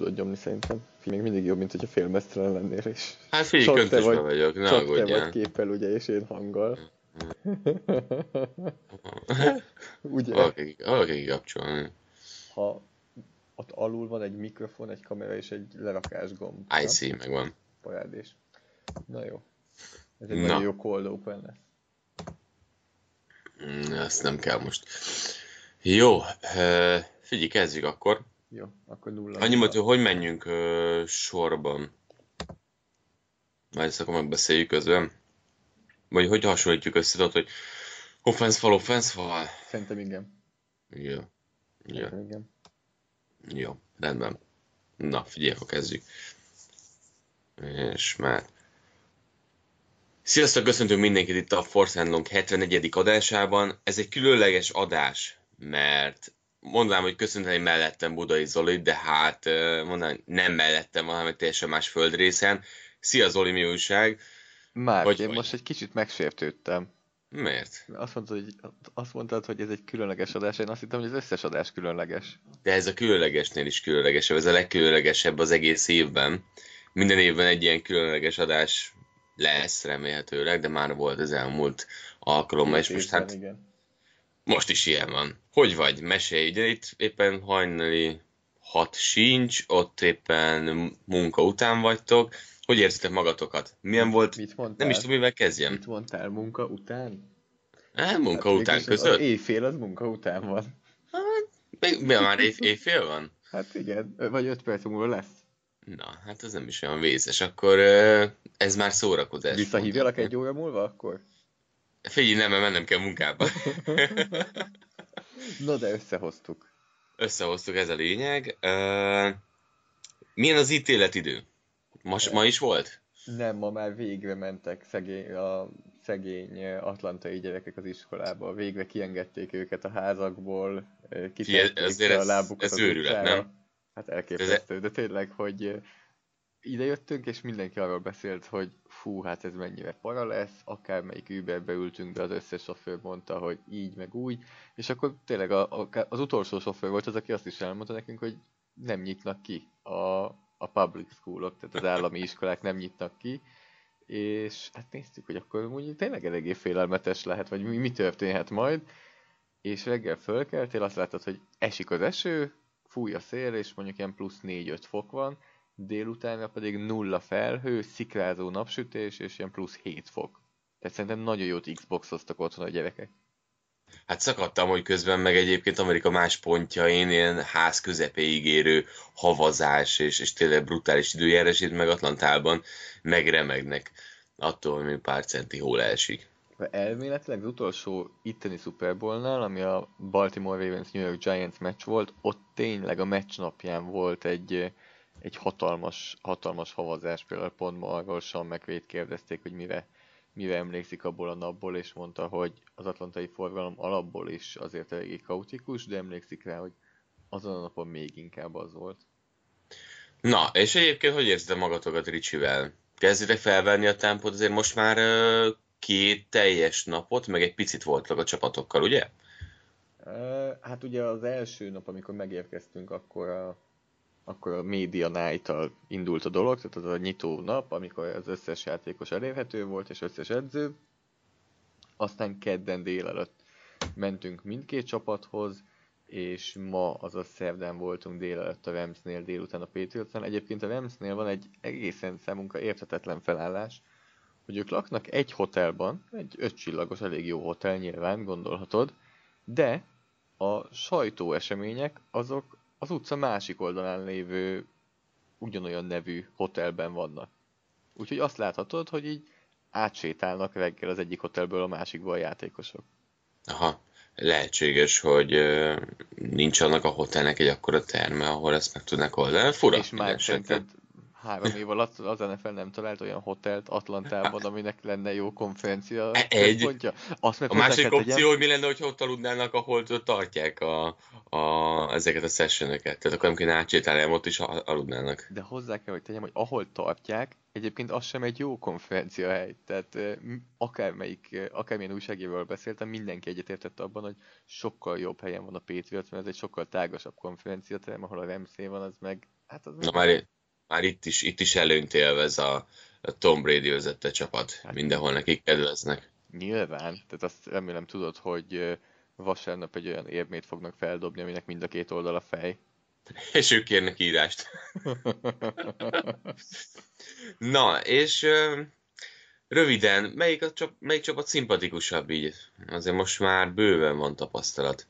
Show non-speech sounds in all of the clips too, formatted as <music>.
Tudod nyomni szerintem. Még mindig jobb, mint hogyha félmeztelen lennél, és Hát figyelj, Csak te vagy- vagyok, ne csak te aggódjál. vagy képpel, ugye, és én hanggal. <laughs> ugye, Valaki, valaki kikapcsolni. ha ott alul van egy mikrofon, egy kamera és egy lerakás gomb. I nem? see, megvan. Parádés. Na jó. Ez egy Na. nagyon jó cold open lesz. Mm, Ezt nem kell most. Jó, ö, figyelj, kezdjük akkor. Jó, akkor nulla. Annyi volt, hogy hogy menjünk ö, sorban. Majd ezt akkor megbeszéljük közben. Vagy hogy hasonlítjuk össze, tudod, hogy offense fal, offense fal. Szerintem igen. Jó. Szerintem igen. Jó, rendben. Na, figyelj, akkor kezdjük. És már. Sziasztok, köszöntünk mindenkit itt a Force Long 74. adásában. Ez egy különleges adás, mert mondanám, hogy köszönteni mellettem Budai Zoli, de hát mondanám, nem mellettem hanem egy teljesen más földrészen. Szia Zoli, mi újság? Már, Hogy én vagy? most egy kicsit megsértődtem. Miért? Azt mondtad, hogy, azt mondtad, hogy ez egy különleges adás, én azt hittem, hogy az összes adás különleges. De ez a különlegesnél is különlegesebb, ez a legkülönlegesebb az egész évben. Minden évben egy ilyen különleges adás lesz, remélhetőleg, de már volt az elmúlt alkalommal, és most hát Igen. Most is ilyen van. Hogy vagy? Mesélj, ugye itt éppen hajnali hat sincs, ott éppen munka után vagytok. Hogy érzitek magatokat? Milyen volt? Mit mondtál? Nem is tudom, mivel kezdjem. Mit mondtál, munka után? Hát, munka Hát után között? Az éjfél az munka után van. Még, mi már év, <laughs> évfél van? Hát igen, vagy öt perc múlva lesz. Na, hát ez nem is olyan vészes. Akkor ez már szórakozás. Visszahívjalak egy óra múlva akkor? Figyelj, nem, mert mennem kell munkába. <laughs> Na de összehoztuk. Összehoztuk, ez a lényeg. Ö, milyen az ítéletidő? Ma, ma is volt? Nem, ma már végre mentek szegény, a szegény atlantai gyerekek az iskolába. Végre kiengedték őket a házakból, kitették a ez- lábukat ez az őrület, utcára. nem? Hát elképesztő, de tényleg, hogy ide jöttünk, és mindenki arról beszélt, hogy fú, hát ez mennyire para lesz, akármelyik Uberbe ültünk be, az összes sofőr mondta, hogy így, meg úgy, és akkor tényleg a, a, az utolsó sofőr volt az, aki azt is elmondta nekünk, hogy nem nyitnak ki a, a public schoolok, tehát az állami <laughs> iskolák nem nyitnak ki, és hát néztük, hogy akkor úgy tényleg eléggé félelmetes lehet, vagy mi, mi történhet majd, és reggel fölkeltél, azt láttad, hogy esik az eső, fúj a szél, és mondjuk ilyen plusz 4-5 fok van, délutánra pedig nulla felhő, szikrázó napsütés, és ilyen plusz 7 fok. Tehát szerintem nagyon jót Xboxoztak otthon a gyerekek. Hát szakadtam, hogy közben meg egyébként Amerika más pontjain ilyen ház közepéig érő havazás és, és tényleg brutális időjárás, itt meg Atlantában megremegnek attól, hogy pár centi hó esik. Elméletileg az utolsó itteni Super Bowl-nál, ami a Baltimore Ravens New York Giants meccs volt, ott tényleg a meccs napján volt egy, egy hatalmas, hatalmas havazás, például pont ma arról Sean McVay-t kérdezték, hogy mire, mire emlékszik abból a napból, és mondta, hogy az atlantai forgalom alapból is azért eléggé kaotikus, de emlékszik rá, hogy azon a napon még inkább az volt. Na, és egyébként hogy érzitek magatokat Ricsivel? Kezditek felvenni a tempót, azért most már ö, két teljes napot, meg egy picit voltak a csapatokkal, ugye? Ö, Hát ugye az első nap, amikor megérkeztünk, akkor a, akkor a Media night indult a dolog, tehát az a nyitó nap, amikor az összes játékos elérhető volt, és összes edző. Aztán kedden délelőtt mentünk mindkét csapathoz, és ma, azaz szerdán voltunk délelőtt a Ramsnél, délután a Patriotsnál. Egyébként a Ramsnél van egy egészen számunkra értetetlen felállás, hogy ők laknak egy hotelban, egy ötcsillagos, elég jó hotel nyilván, gondolhatod, de a sajtóesemények azok az utca másik oldalán lévő ugyanolyan nevű hotelben vannak. Úgyhogy azt láthatod, hogy így átsétálnak reggel az egyik hotelből a másikba a játékosok. Aha, lehetséges, hogy uh, nincs annak a hotelnek egy akkora terme, ahol ezt meg tudnak oldani. Fura. És már szerinted három év alatt az NFL nem talált olyan hotelt Atlantában, aminek lenne jó konferencia e- Egy. Pontja. Azt meg a másik opció, hogy mi lenne, hogyha ott aludnának, ahol tartják a, a, ezeket a sessionöket. Tehát akkor nem kéne átsétálni, ott is aludnának. De hozzá kell, hogy tegyem, hogy ahol tartják, egyébként az sem egy jó konferencia hely. Tehát akármelyik, akármilyen újságíróval beszéltem, mindenki egyetértett abban, hogy sokkal jobb helyen van a Patriots, mert ez egy sokkal tágasabb konferencia terem, ahol a Ramsey van, az meg... Hát az Na már már itt is, itt is előnyt élvez a, a Tom Brady vezette csapat. Hát, Mindenhol nekik kedveznek. Nyilván, tehát azt remélem tudod, hogy vasárnap egy olyan érmét fognak feldobni, aminek mind a két oldal a fej. <laughs> És ők kérnek írást. <laughs> Na, és röviden, melyik, a csap, melyik csapat szimpatikusabb így? Azért most már bőven van tapasztalat.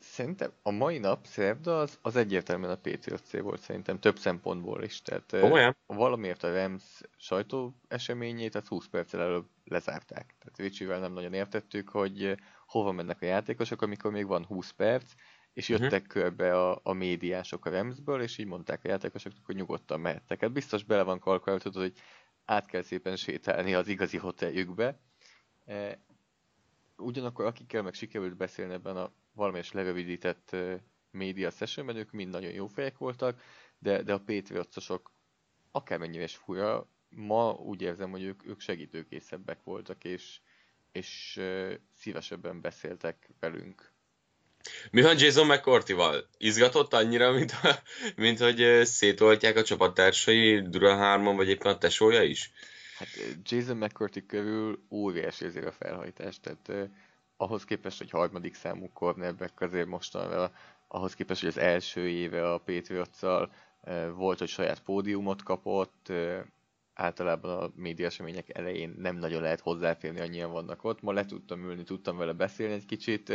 Szerintem a mai nap, szerda, az, az egyértelműen a Patriots volt szerintem több szempontból is. Tehát Olyan? valamiért a Rams sajtó eseményét, az 20 perccel előbb lezárták. Tehát Ricsivel nem nagyon értettük, hogy hova mennek a játékosok, amikor még van 20 perc, és mhm. jöttek uh-huh. körbe a, a médiások a Ramsből, és így mondták a játékosoknak, hogy nyugodtan mehettek. Hát biztos bele van kalkuláltod, hogy át kell szépen sétálni az igazi hoteljükbe. Ugyanakkor akikkel meg sikerült beszélni ebben a valamelyes lerövidített média sessionben, ők mind nagyon jó fejek voltak, de, de a Patriotsosok akármennyire is fura, ma úgy érzem, hogy ők, ők segítőkészebbek voltak, és, és szívesebben beszéltek velünk. Mi van Jason McCourty-val? Izgatott annyira, mint, a, <laughs> mint hogy szétoltják a csapattársai Dura 3 vagy éppen a tesója is? Hát Jason McCourty körül óriási azért a felhajtás, tehát ahhoz képest, hogy harmadik számú cornerback azért mostanra, ahhoz képest, hogy az első éve a patriots volt, hogy saját pódiumot kapott, általában a média események elején nem nagyon lehet hozzáférni, annyian vannak ott. Ma le tudtam ülni, tudtam vele beszélni egy kicsit,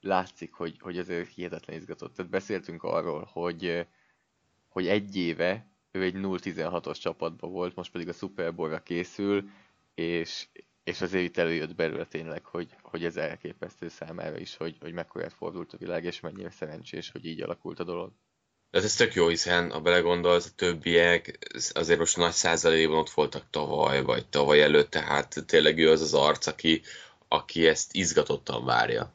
látszik, hogy, hogy ezért hihetetlen izgatott. Tehát beszéltünk arról, hogy, hogy egy éve ő egy 0-16-os csapatban volt, most pedig a Super Bowl-ra készül, és, és azért itt előjött belőle tényleg, hogy, hogy ez elképesztő számára is, hogy, hogy mekkora fordult a világ, és mennyire szerencsés, hogy így alakult a dolog. De ez tök jó, hiszen ha belegondolsz, a többiek azért most nagy százalékban ott voltak tavaly, vagy tavaly előtt, tehát tényleg ő az az arc, aki, aki ezt izgatottan várja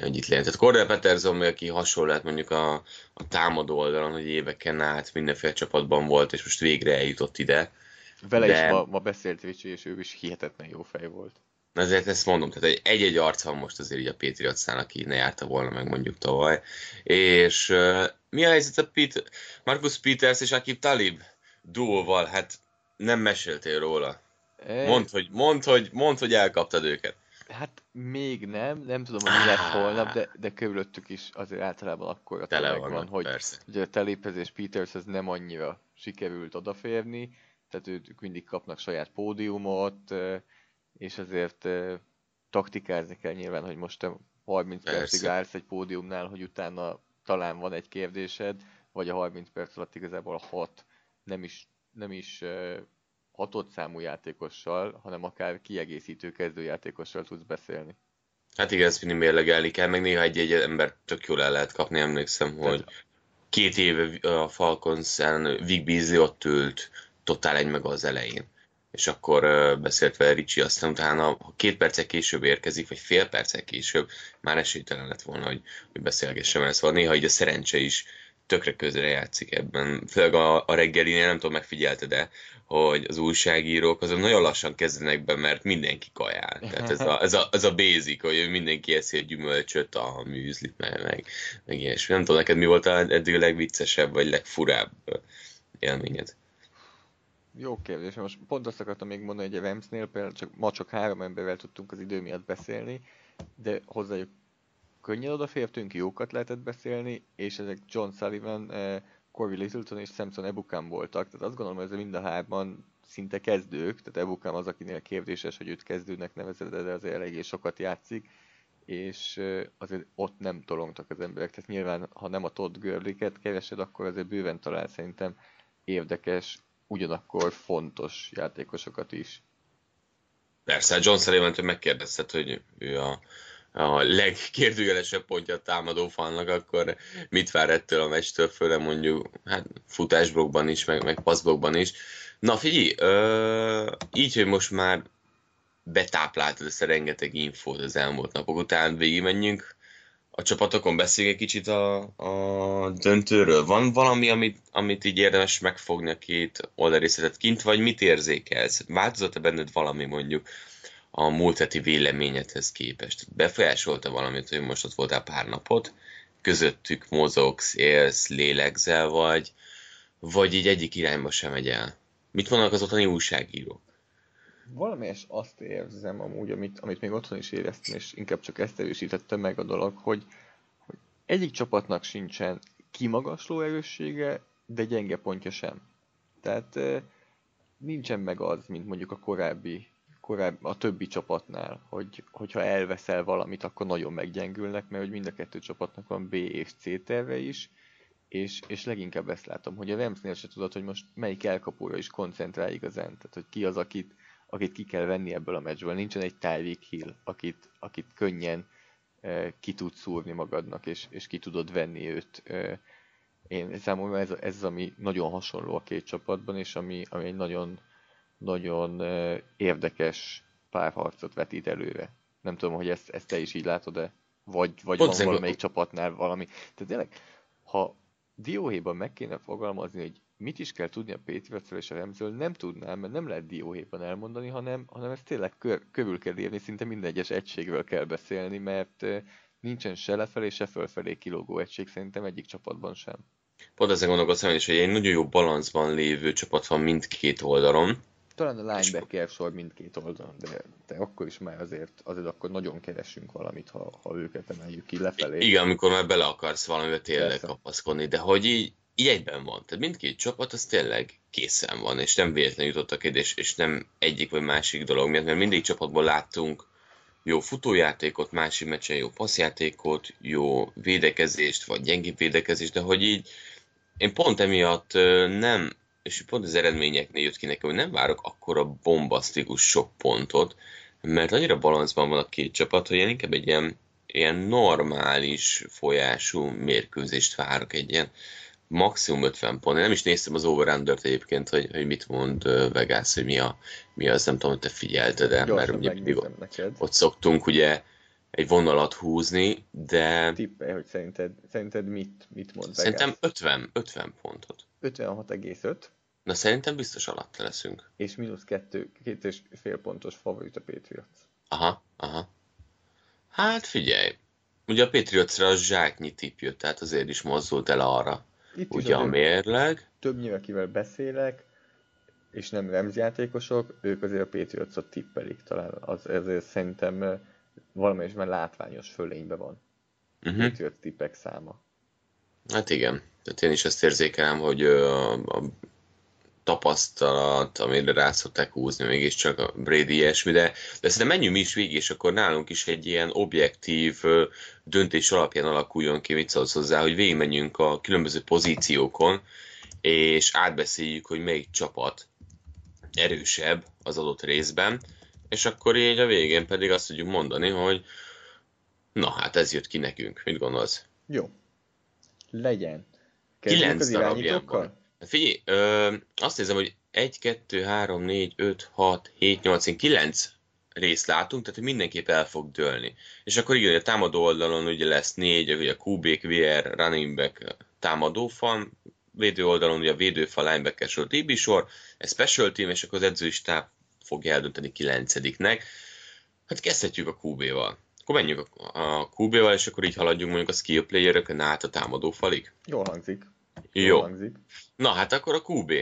hogy itt lehet. Tehát Cordell Peterson, aki hasonló lehet mondjuk a, a támadó oldalon, hogy éveken át mindenféle csapatban volt, és most végre eljutott ide. Vele de... is ma, ma beszélt Ricsi, és ő is hihetetlen jó fej volt. Ezért ezt mondom, tehát egy-egy arc van most azért így a Patriotsnál, aki ne járta volna meg mondjuk tavaly. És uh, mi a helyzet a Pete, Marcus Peters és Akib Talib duóval? Hát nem meséltél róla. Mondd, hogy, mondd, hogy, mondd, hogy elkaptad őket. Hát még nem, nem tudom, hogy mi lesz holnap, de, de körülöttük is azért általában akkor a Tele van, hogy ugye a telépezés Peters ez nem annyira sikerült odaférni, tehát ők mindig kapnak saját pódiumot, és azért taktikázni kell nyilván, hogy most te 30 Persze. percig állsz egy pódiumnál, hogy utána talán van egy kérdésed, vagy a 30 perc alatt igazából a 6 nem is, nem is hatott számú játékossal, hanem akár kiegészítő kezdőjátékossal tudsz beszélni. Hát igen, ezt mindig mérlegelni kell, meg néha egy-egy ember tök jól el lehet kapni, emlékszem, Tehát... hogy két éve a falcons Vic Beasley ott ült, totál egy meg az elején. És akkor beszélt vele Ricsi, aztán utána, ha két percek később érkezik, vagy fél percek később, már esélytelen lett volna, hogy, hogy beszélgessem el. Szóval néha így a szerencse is tökre közre játszik ebben. Főleg a, a reggelinél, nem tudom, megfigyelte, de hogy az újságírók azon nagyon lassan kezdenek be, mert mindenki kajál. Tehát ez a, ez a, ez a basic, hogy mindenki eszi a gyümölcsöt, a műzlit, meg, meg, meg ilyesmi. Nem tudom, neked mi volt eddig a legviccesebb, vagy legfurább élményed? Jó kérdés. Most pont azt akartam még mondani, hogy a Ramsnél például csak, ma csak három emberrel tudtunk az idő miatt beszélni, de hozzájuk könnyen odafértünk, jókat lehetett beszélni, és ezek John Sullivan, eh, Corey Littleton és Samson Ebukam voltak, tehát azt gondolom, hogy ez mind a hárman szinte kezdők, tehát Ebukam az, akinél kérdéses, hogy őt kezdőnek nevezed, de azért eléggé sokat játszik, és eh, azért ott nem tolongtak az emberek, tehát nyilván, ha nem a Todd Gurley-ket keresed, akkor azért bőven talál szerintem érdekes, ugyanakkor fontos játékosokat is. Persze, John sullivan megkérdezted, hogy ő a, a legkérdőjelesebb pontja a támadó falnak, akkor mit vár ettől a meccstől, főleg mondjuk hát futásblokban is, meg, meg passzblokban is. Na figyelj, ö, így, hogy most már betápláltad ezt a rengeteg infót az elmúlt napok után, végigmenjünk a csapatokon beszéljünk egy kicsit a, a döntőről. Van valami, amit, amit így érdemes megfogni a két oldalrészetet kint, vagy mit érzékelsz? Változott-e benned valami mondjuk a múlt heti véleményedhez képest? Befolyásolta valamit, hogy most ott voltál pár napot, közöttük mozogsz, élsz, lélegzel, vagy, vagy így egyik irányba sem megy el? Mit mondanak az ottani újságírók? Valamelyes azt érzem amúgy, amit, amit még otthon is éreztem, és inkább csak ezt erősítette meg a dolog, hogy, hogy egyik csapatnak sincsen kimagasló erőssége, de gyenge pontja sem. Tehát nincsen meg az, mint mondjuk a korábbi, korábbi a többi csapatnál, hogy, hogyha elveszel valamit, akkor nagyon meggyengülnek, mert hogy mind a kettő csapatnak van B és C terve is, és, és leginkább ezt látom, hogy a Ramsnél se tudod, hogy most melyik elkapóra is koncentrál igazán, tehát hogy ki az, akit, akit ki kell venni ebből a meccsből. Nincsen egy Tyreek Hill, akit, akit könnyen uh, ki tud szúrni magadnak, és, és ki tudod venni őt. Én számomra ez, ez ami nagyon hasonló a két csapatban, és ami, ami egy nagyon, nagyon érdekes párharcot vetít előre. Nem tudom, hogy ezt, ezt te is így látod-e? Vagy, vagy van valamelyik csapatnál valami. Tehát tényleg, ha dióhéjban meg kéne fogalmazni, hogy mit is kell tudni a Patriotsról és a Remzől, nem tudnám, mert nem lehet dióhéjban elmondani, hanem, hanem ezt tényleg kör, körül kell írni, szinte minden egyes egységről kell beszélni, mert nincsen se lefelé, se fölfelé kilógó egység szerintem egyik csapatban sem. Pont ezen gondolkoztam is, hogy egy nagyon jó balanszban lévő csapat van mindkét oldalon, talán a linebacker sor mindkét oldalon, de, de akkor is már azért, azért akkor nagyon keresünk valamit, ha, ha őket emeljük ki lefelé. Igen, amikor már bele akarsz valamivel tényleg Persze. kapaszkodni, de hogy így, így egyben van. Tehát mindkét csapat az tényleg készen van, és nem véletlenül jutottak ide, és, és nem egyik vagy másik dolog miatt, mert mindig csapatból láttunk jó futójátékot, másik meccsen jó passzjátékot, jó védekezést, vagy gyengébb védekezést, de hogy így én pont emiatt nem és pont az eredményeknél jött ki nekem, hogy nem várok akkora bombasztikus sok pontot, mert annyira balanszban van a két csapat, hogy én inkább egy ilyen, ilyen normális folyású mérkőzést várok, egy ilyen maximum 50 pont. Én nem is néztem az over egyébként, hogy, hogy mit mond Vegas, hogy mi, a, mi az, nem tudom, hogy te figyelted de mert ugye neked. ott szoktunk ugye egy vonalat húzni, de... Tippelj, hogy szerinted, szerinted mit, mit mond Vegas? Szerintem 50, 50 pontot. 56,5. Na szerintem biztos alatt leszünk. És mínusz kettő, két és fél pontos favorit a Patriots. Aha, aha. Hát figyelj, ugye a Patriotsra a zsáknyi tip jött, tehát azért is mozdult el arra. Itt ugye a mérleg. Többnyire, akivel beszélek, és nem Rams játékosok, ők azért a Patriotsot tippelik talán. Az, ezért szerintem valamelyik már látványos fölényben van. Uh-huh. Patriots tippek száma. Hát igen. Tehát én is ezt érzékelem, hogy a, a tapasztalat, amire rá szokták húzni, mégiscsak a Brady ilyesmi, de, de szerintem menjünk mi is végig, és akkor nálunk is egy ilyen objektív döntés alapján alakuljon ki, mit szólsz hozzá, hogy végigmenjünk a különböző pozíciókon, és átbeszéljük, hogy melyik csapat erősebb az adott részben, és akkor így a végén pedig azt tudjuk mondani, hogy na hát ez jött ki nekünk, mit gondolsz? Jó, legyen. Kilenc darabjában. Figyelj, ö, azt nézem, hogy 1, 2, 3, 4, 5, 6, 7, 8, 9 részt látunk, tehát mindenképp el fog dőlni. És akkor igen, a támadó oldalon ugye lesz négy, ugye a QB, VR, running back, támadó fan, védő oldalon ugye a védőfal, linebacker sor, TB sor, egy special team, és akkor az edzői stáb fogja eldönteni kilencediknek. Hát kezdhetjük a QB-val. Akkor menjünk a QB-val, és akkor így haladjunk mondjuk a skill player át a támadó falig. Jól hangzik. Jó. Hangzik. Na hát akkor a QB.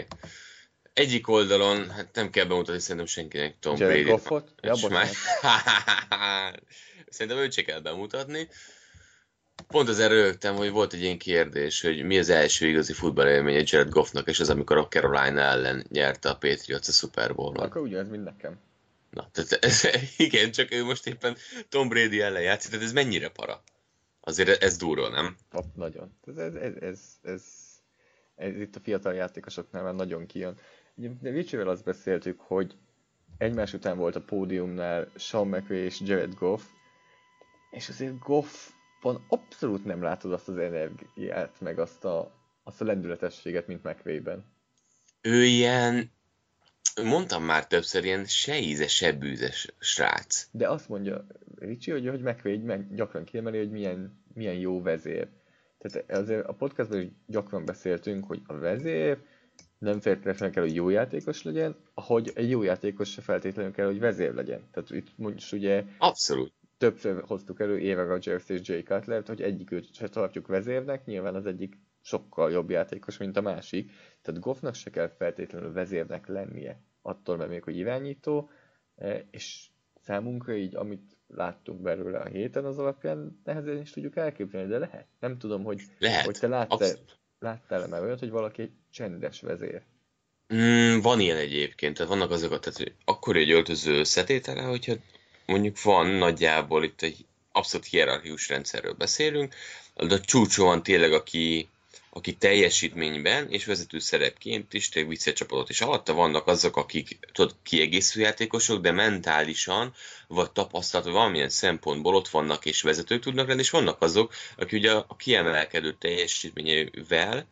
Egyik oldalon, hát nem kell bemutatni szerintem senkinek Tom Brady. Goffot? Ja, már... <laughs> szerintem őt se kell bemutatni. Pont az rögtem, hogy volt egy ilyen kérdés, hogy mi az első igazi futballélménye Jared Goffnak, és az, amikor a Carolina ellen nyerte a Patriots a Super Bowl-on. Akkor ugyanez, mint nekem. Na, tehát ez, igen, csak ő most éppen Tom Brady ellen játszik, tehát ez mennyire para? Azért ez durva, nem? Hopp, nagyon. Ez, ez, ez, ez, ez, ez, itt a fiatal játékosoknál már nagyon kijön. De Vicsivel azt beszéltük, hogy egymás után volt a pódiumnál Sean McVay és Jared Goff, és azért Goffban abszolút nem látod azt az energiát, meg azt a, azt a lendületességet, mint McVay-ben. Ő ilyen, mondtam már többször, ilyen se íze, se bűzes srác. De azt mondja Ricsi, hogy, hogy McVay meg gyakran kiemeli, hogy milyen, milyen jó vezér. Tehát azért a podcastban is gyakran beszéltünk, hogy a vezér nem feltétlenül kell, hogy jó játékos legyen, ahogy egy jó játékos se feltétlenül kell, hogy vezér legyen. Tehát itt most ugye Abszolút. többször hoztuk elő Eva Rodgers és Jay Cutler, hogy egyik őt se tartjuk vezérnek, nyilván az egyik sokkal jobb játékos, mint a másik. Tehát Goffnak se kell feltétlenül vezérnek lennie, attól mert még, hogy irányító, e, és számunkra így, amit láttunk belőle a héten, az alapján nehezen is tudjuk elképzelni, de lehet. Nem tudom, hogy, Lehet. hogy te láttál, Abszolút. láttál már olyat, hogy valaki egy csendes vezér. Mm, van ilyen egyébként, tehát vannak azok, tehát hogy akkor egy öltöző összetétele, hogyha mondjuk van nagyjából itt egy abszolút hierarchikus rendszerről beszélünk, de a csúcson van tényleg, aki, aki teljesítményben és vezető szerepként is tényleg visszacsapatot, és alatta vannak azok, akik tudod, kiegészítő játékosok, de mentálisan vagy tapasztalat, vagy valamilyen szempontból ott vannak és vezetők tudnak lenni, és vannak azok, akik ugye a kiemelkedő teljesítményével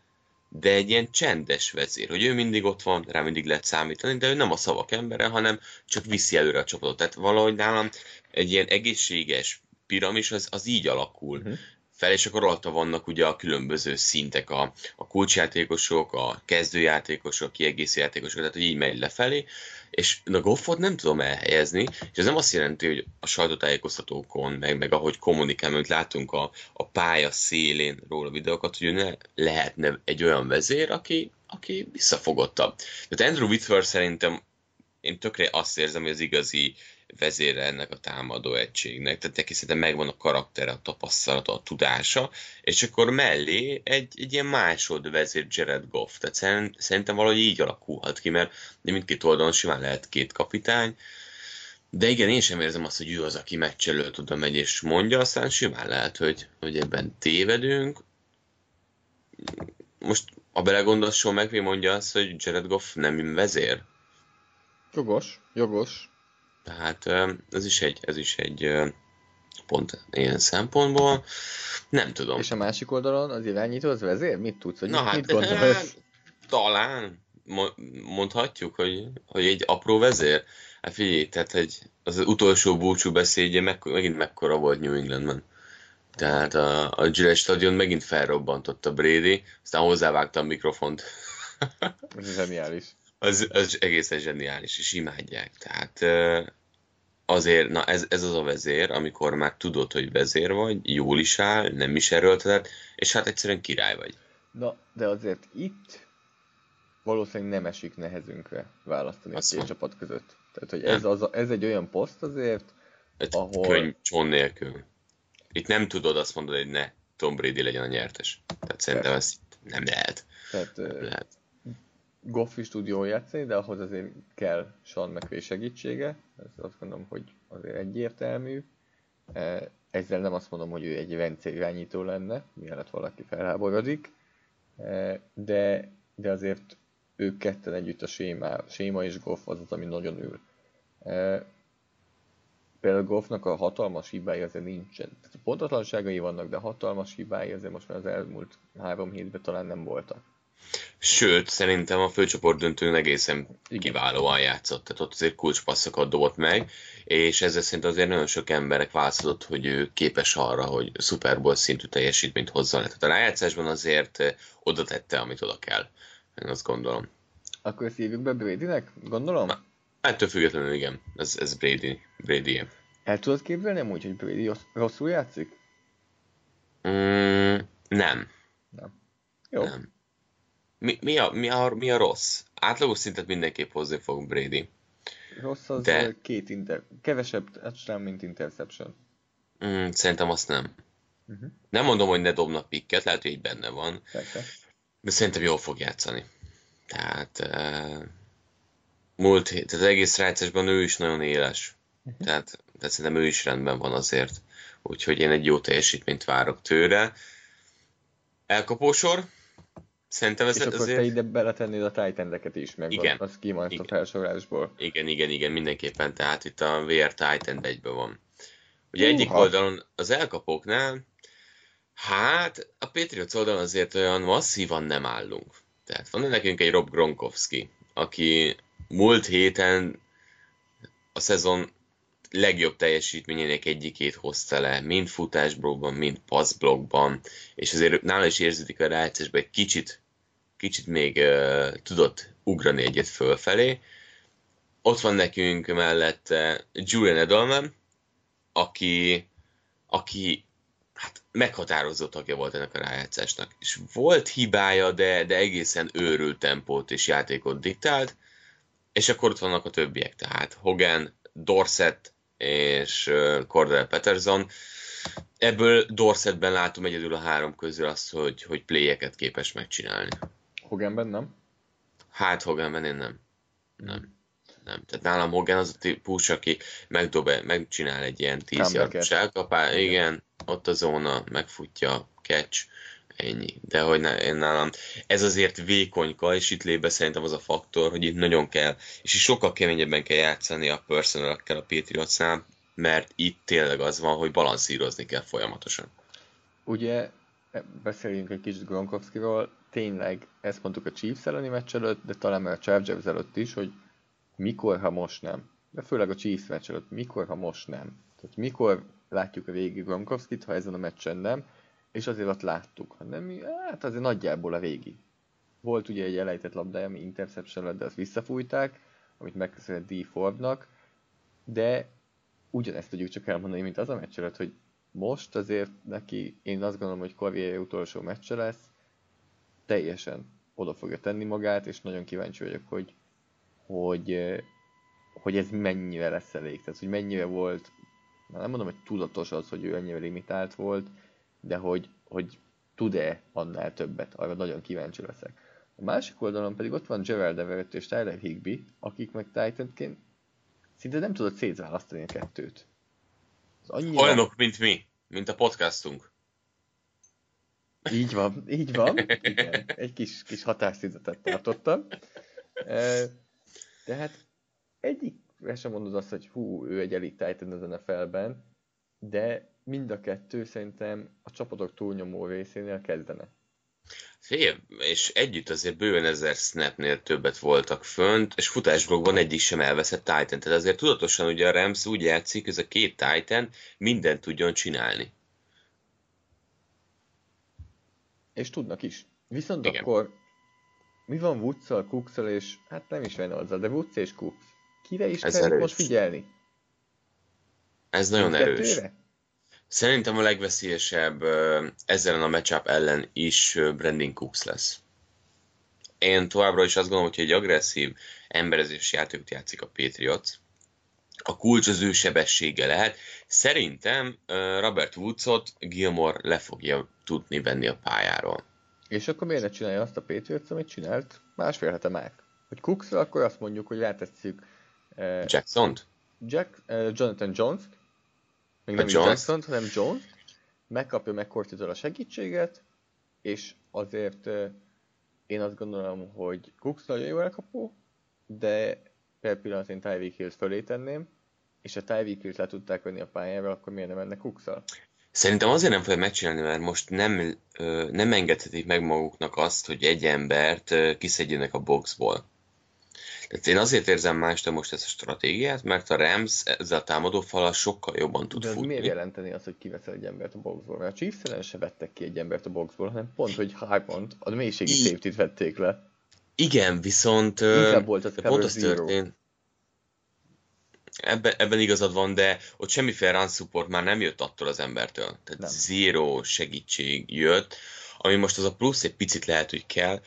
de egy ilyen csendes vezér, hogy ő mindig ott van, rá mindig lehet számítani, de ő nem a szavak embere, hanem csak viszi előre a csapatot. Tehát valahogy nálam egy ilyen egészséges piramis az, az így alakul uh-huh. Fel, és akkor alatta vannak ugye a különböző szintek, a, a kulcsjátékosok, a kezdőjátékosok, kiegészítő játékosok, tehát hogy így megy lefelé, és a Goffot nem tudom elhelyezni, és ez nem azt jelenti, hogy a sajtótájékoztatókon, meg, meg ahogy kommunikál, mert látunk a, a pálya szélén róla videókat, hogy ő ne lehetne egy olyan vezér, aki, aki visszafogottabb. Tehát Andrew Whitworth szerintem én tökre azt érzem, hogy az igazi vezére ennek a támadó egységnek. Tehát neki szerintem megvan a karaktere, a tapasztalata, a tudása, és akkor mellé egy, egy ilyen másod vezér Jared Goff. Tehát szerintem valahogy így alakulhat ki, mert mindkét oldalon simán lehet két kapitány, de igen, én sem érzem azt, hogy ő az, aki meccselő oda megy és mondja, aztán simán lehet, hogy, hogy ebben tévedünk. Most, a belegondolsz, Sean McVay mondja azt, hogy Jared Goff nem vezér. Jogos, jogos. Tehát ez is egy, ez is egy pont ilyen szempontból. Nem tudom. És a másik oldalon az irányító az vezér? Mit tudsz, hogy Na mit, hát, mit gondolsz? Talán mondhatjuk, hogy, hogy egy apró vezér. Hát figyelj, tehát egy, az utolsó búcsú beszédje meg, megint mekkora volt New Englandben. Tehát a, a Gillette stadion megint felrobbantotta Brady, aztán hozzávágta a mikrofont. Ez zseniális. Az, az egészen zseniális, és imádják. Tehát azért, na ez, ez az a vezér, amikor már tudod, hogy vezér vagy, jól is áll, nem is erőltetett, és hát egyszerűen király vagy. Na, de azért itt valószínűleg nem esik nehezünkre választani Azt a két csapat között. Tehát, hogy ez, az, ez egy olyan poszt azért, Egy Ahol- Könyv cson nélkül. Itt nem tudod azt mondani, hogy ne Tom Brady legyen a nyertes. Tehát szerintem ezt nem lehet. tehát Nem lehet. Goff is tud jól játszani, de ahhoz azért kell Sean McVay segítsége. Ez azt gondolom, hogy azért egyértelmű. E, Ezzel nem azt mondom, hogy ő egy rendszer irányító lenne, mielőtt valaki felháborodik, E, de, de azért ők ketten együtt a séma, séma és Goff az az, ami nagyon ül. E, Például Goffnak a hatalmas hibái azért nincsen. Tehát pontatlanságai vannak, de hatalmas hibái azért most már az elmúlt három hétben talán nem voltak. Sőt, szerintem a főcsoport döntőn egészen kiválóan játszott. Tehát ott azért kulcspasszokat dobott meg, és ezzel szerintem azért nagyon sok emberek választott, hogy ő képes arra, hogy Super Bowl szintű teljesítményt hozzon. Tehát a rájátszásban azért eh, oda tette, amit oda kell. Én azt gondolom. Akkor ezt hívjuk be Bradynek, gondolom? Ettől függetlenül igen, ez, ez Brady, brady El tudod képzelni amúgy, hogy Brady rossz- rosszul játszik? mm, Nem, Jó. nem. Mi, mi, a, mi, a, mi a rossz? Átlagos szintet mindenképp hozni fog Brady. Rossz az De- két inter... Kevesebb touchdown, mint interception. Mm, szerintem azt nem. Uh-huh. Nem mondom, hogy ne dobnak pikket, lehet, hogy így benne van. Persze. De szerintem jól fog játszani. Tehát uh, múlt hét, tehát egész rájátszásban ő is nagyon éles. Uh-huh. Tehát, tehát szerintem ő is rendben van azért. Úgyhogy én egy jó teljesítményt várok tőle. Elkapósor. Szerintem ez és akkor azért... te ide beletennéd a titan is, meg igen. az ki a felsorolásból. Igen, igen, igen, mindenképpen. Tehát itt a VR Titan egyben van. Ugye uh, egyik oldalon az elkapóknál, hát a Patriots oldalon azért olyan masszívan nem állunk. Tehát van nekünk egy Rob Gronkowski, aki múlt héten a szezon legjobb teljesítményének egyikét hozta le, mind futásblogban, mind passzblogban, és azért nála is érződik a rájátszásban egy kicsit, kicsit még uh, tudott ugrani egyet fölfelé. Ott van nekünk mellette Julian Edelman, aki, aki hát meghatározó tagja volt ennek a rájátszásnak. És volt hibája, de, de egészen őrült tempót és játékot diktált, és akkor ott vannak a többiek, tehát Hogan, Dorset és Cordell Peterson. Ebből Dorsetben látom egyedül a három közül azt, hogy, hogy playeket képes megcsinálni. Hoganben nem? Hát Hoganben én nem. Nem nem. Tehát nálam Hogan az a típus, aki megdob, megcsinál egy ilyen 10 yardos elkapás, igen. igen, ott a zóna, megfutja, catch, ennyi. De hogy ne, én nálam, ez azért vékonyka, és itt lébe szerintem az a faktor, hogy itt nagyon kell, és is sokkal keményebben kell játszani a personal a Patriotsnál, mert itt tényleg az van, hogy balanszírozni kell folyamatosan. Ugye, e, beszéljünk egy kicsit Gronkowskiról, tényleg ezt mondtuk a Chiefs elleni meccs előtt, de talán már a Chargers előtt is, hogy mikor, ha most nem. De főleg a Chiefs meccs előtt, mikor, ha most nem. Tehát mikor látjuk a végig Gronkowskit, ha ezen a meccsen nem, és azért ott láttuk, ha nem, hát azért nagyjából a végig. Volt ugye egy elejtett labdája, ami interception lett, de azt visszafújták, amit megköszönhet D. Forbnak, de ugyanezt tudjuk csak elmondani, mint az a meccs hogy most azért neki, én azt gondolom, hogy karrierje utolsó meccse lesz, teljesen oda fogja tenni magát, és nagyon kíváncsi vagyok, hogy hogy, hogy ez mennyire lesz elég. Tehát, hogy mennyire volt, nem mondom, hogy tudatos az, hogy ő ennyire limitált volt, de hogy, hogy tud-e annál többet, arra nagyon kíváncsi leszek. A másik oldalon pedig ott van Gerald Everett és Tyler Higby, akik meg Titanként szinte nem tudod szétválasztani a kettőt. Az annyira... Olyanok, mint mi, mint a podcastunk. Így van, így van. <laughs> Igen. Egy kis, kis hatásszüzetet tartottam. Tehát egyik sem mondod azt, hogy hú, ő egy elite Titan az NFL-ben, de mind a kettő szerintem a csapatok túlnyomó részénél kezdene. Fél, és együtt azért bőven ezer snapnél többet voltak fönt, és futásblogban egyik sem elveszett Titan. Tehát azért tudatosan ugye a Rams úgy játszik, hogy ez a két Titan mindent tudjon csinálni. És tudnak is. Viszont Igen. akkor mi van Woodszal, Cookszal és hát nem is Reynolds, de Woods és Cooks. Kire is Ez kell most figyelni? Ez nagyon erős. Kettőre? Szerintem a legveszélyesebb ezzel a matchup ellen is Brandon Cooks lesz. Én továbbra is azt gondolom, hogy egy agresszív emberezés játékot játszik a Patriots. A kulcs az ő sebessége lehet. Szerintem Robert Woodsot Gilmore le fogja tudni venni a pályáról. És akkor miért ne csinálja azt a Patriots, amit csinált másfél hete meg? Hogy cooks akkor azt mondjuk, hogy rátesszük uh, Jackson-t? Jack, uh, Jonathan Jones-t, még nem Jones? Jackson-t, hanem Jones, megkapja meg a segítséget, és azért én azt gondolom, hogy Cooks nagyon jó elkapó, de per pillanat én Tyreek Hill-t fölé tenném, és a Tyreek Hill-t le tudták venni a pályára, akkor miért nem mennek cooks? Szerintem azért nem fogja megcsinálni, mert most nem, nem engedhetik meg maguknak azt, hogy egy embert kiszedjenek a boxból. Tehát én azért érzem mást most ezt a stratégiát, mert a Rams ezzel a támadó falal sokkal jobban tud De futni. miért jelenteni azt, hogy kiveszel egy embert a boxból? Mert a Chiefs ellen se vettek ki egy embert a boxból, hanem pont, hogy Harpont, a mélységi I... safety vették le. Igen, viszont Inkább volt az pont az történt, Ebben, ebben igazad van, de ott semmiféle run support már nem jött attól az embertől. Tehát nem. zero segítség jött, ami most az a plusz egy picit lehet, hogy kell.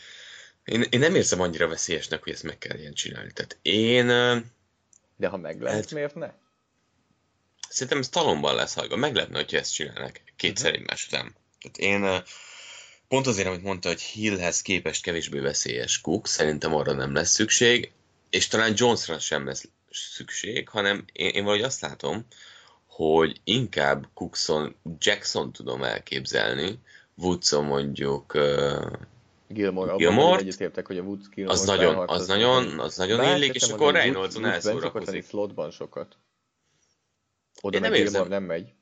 Én, én nem érzem annyira veszélyesnek, hogy ezt meg kell ilyen csinálni. Tehát én... De ha meg lehet, hát, miért ne? Szerintem ez talomban lesz hajga. Meglepne, hogyha ezt csinálnak kétszer uh-huh. egymás után. Tehát én pont azért, amit mondta, hogy Hillhez képest kevésbé veszélyes Cook, szerintem arra nem lesz szükség, és talán Jonesra sem lesz szükség, hanem én, én valahogy azt látom, hogy inkább Cookson Jackson tudom elképzelni, Woodson mondjuk Gilmore, Gilmore egyetértek, hogy a Woods Gilmore az nagyon, az nagyon, az nagyon illik, és akkor Reynoldson elszórakozik. slotban sokat. Oda nem Gilmore nem megy.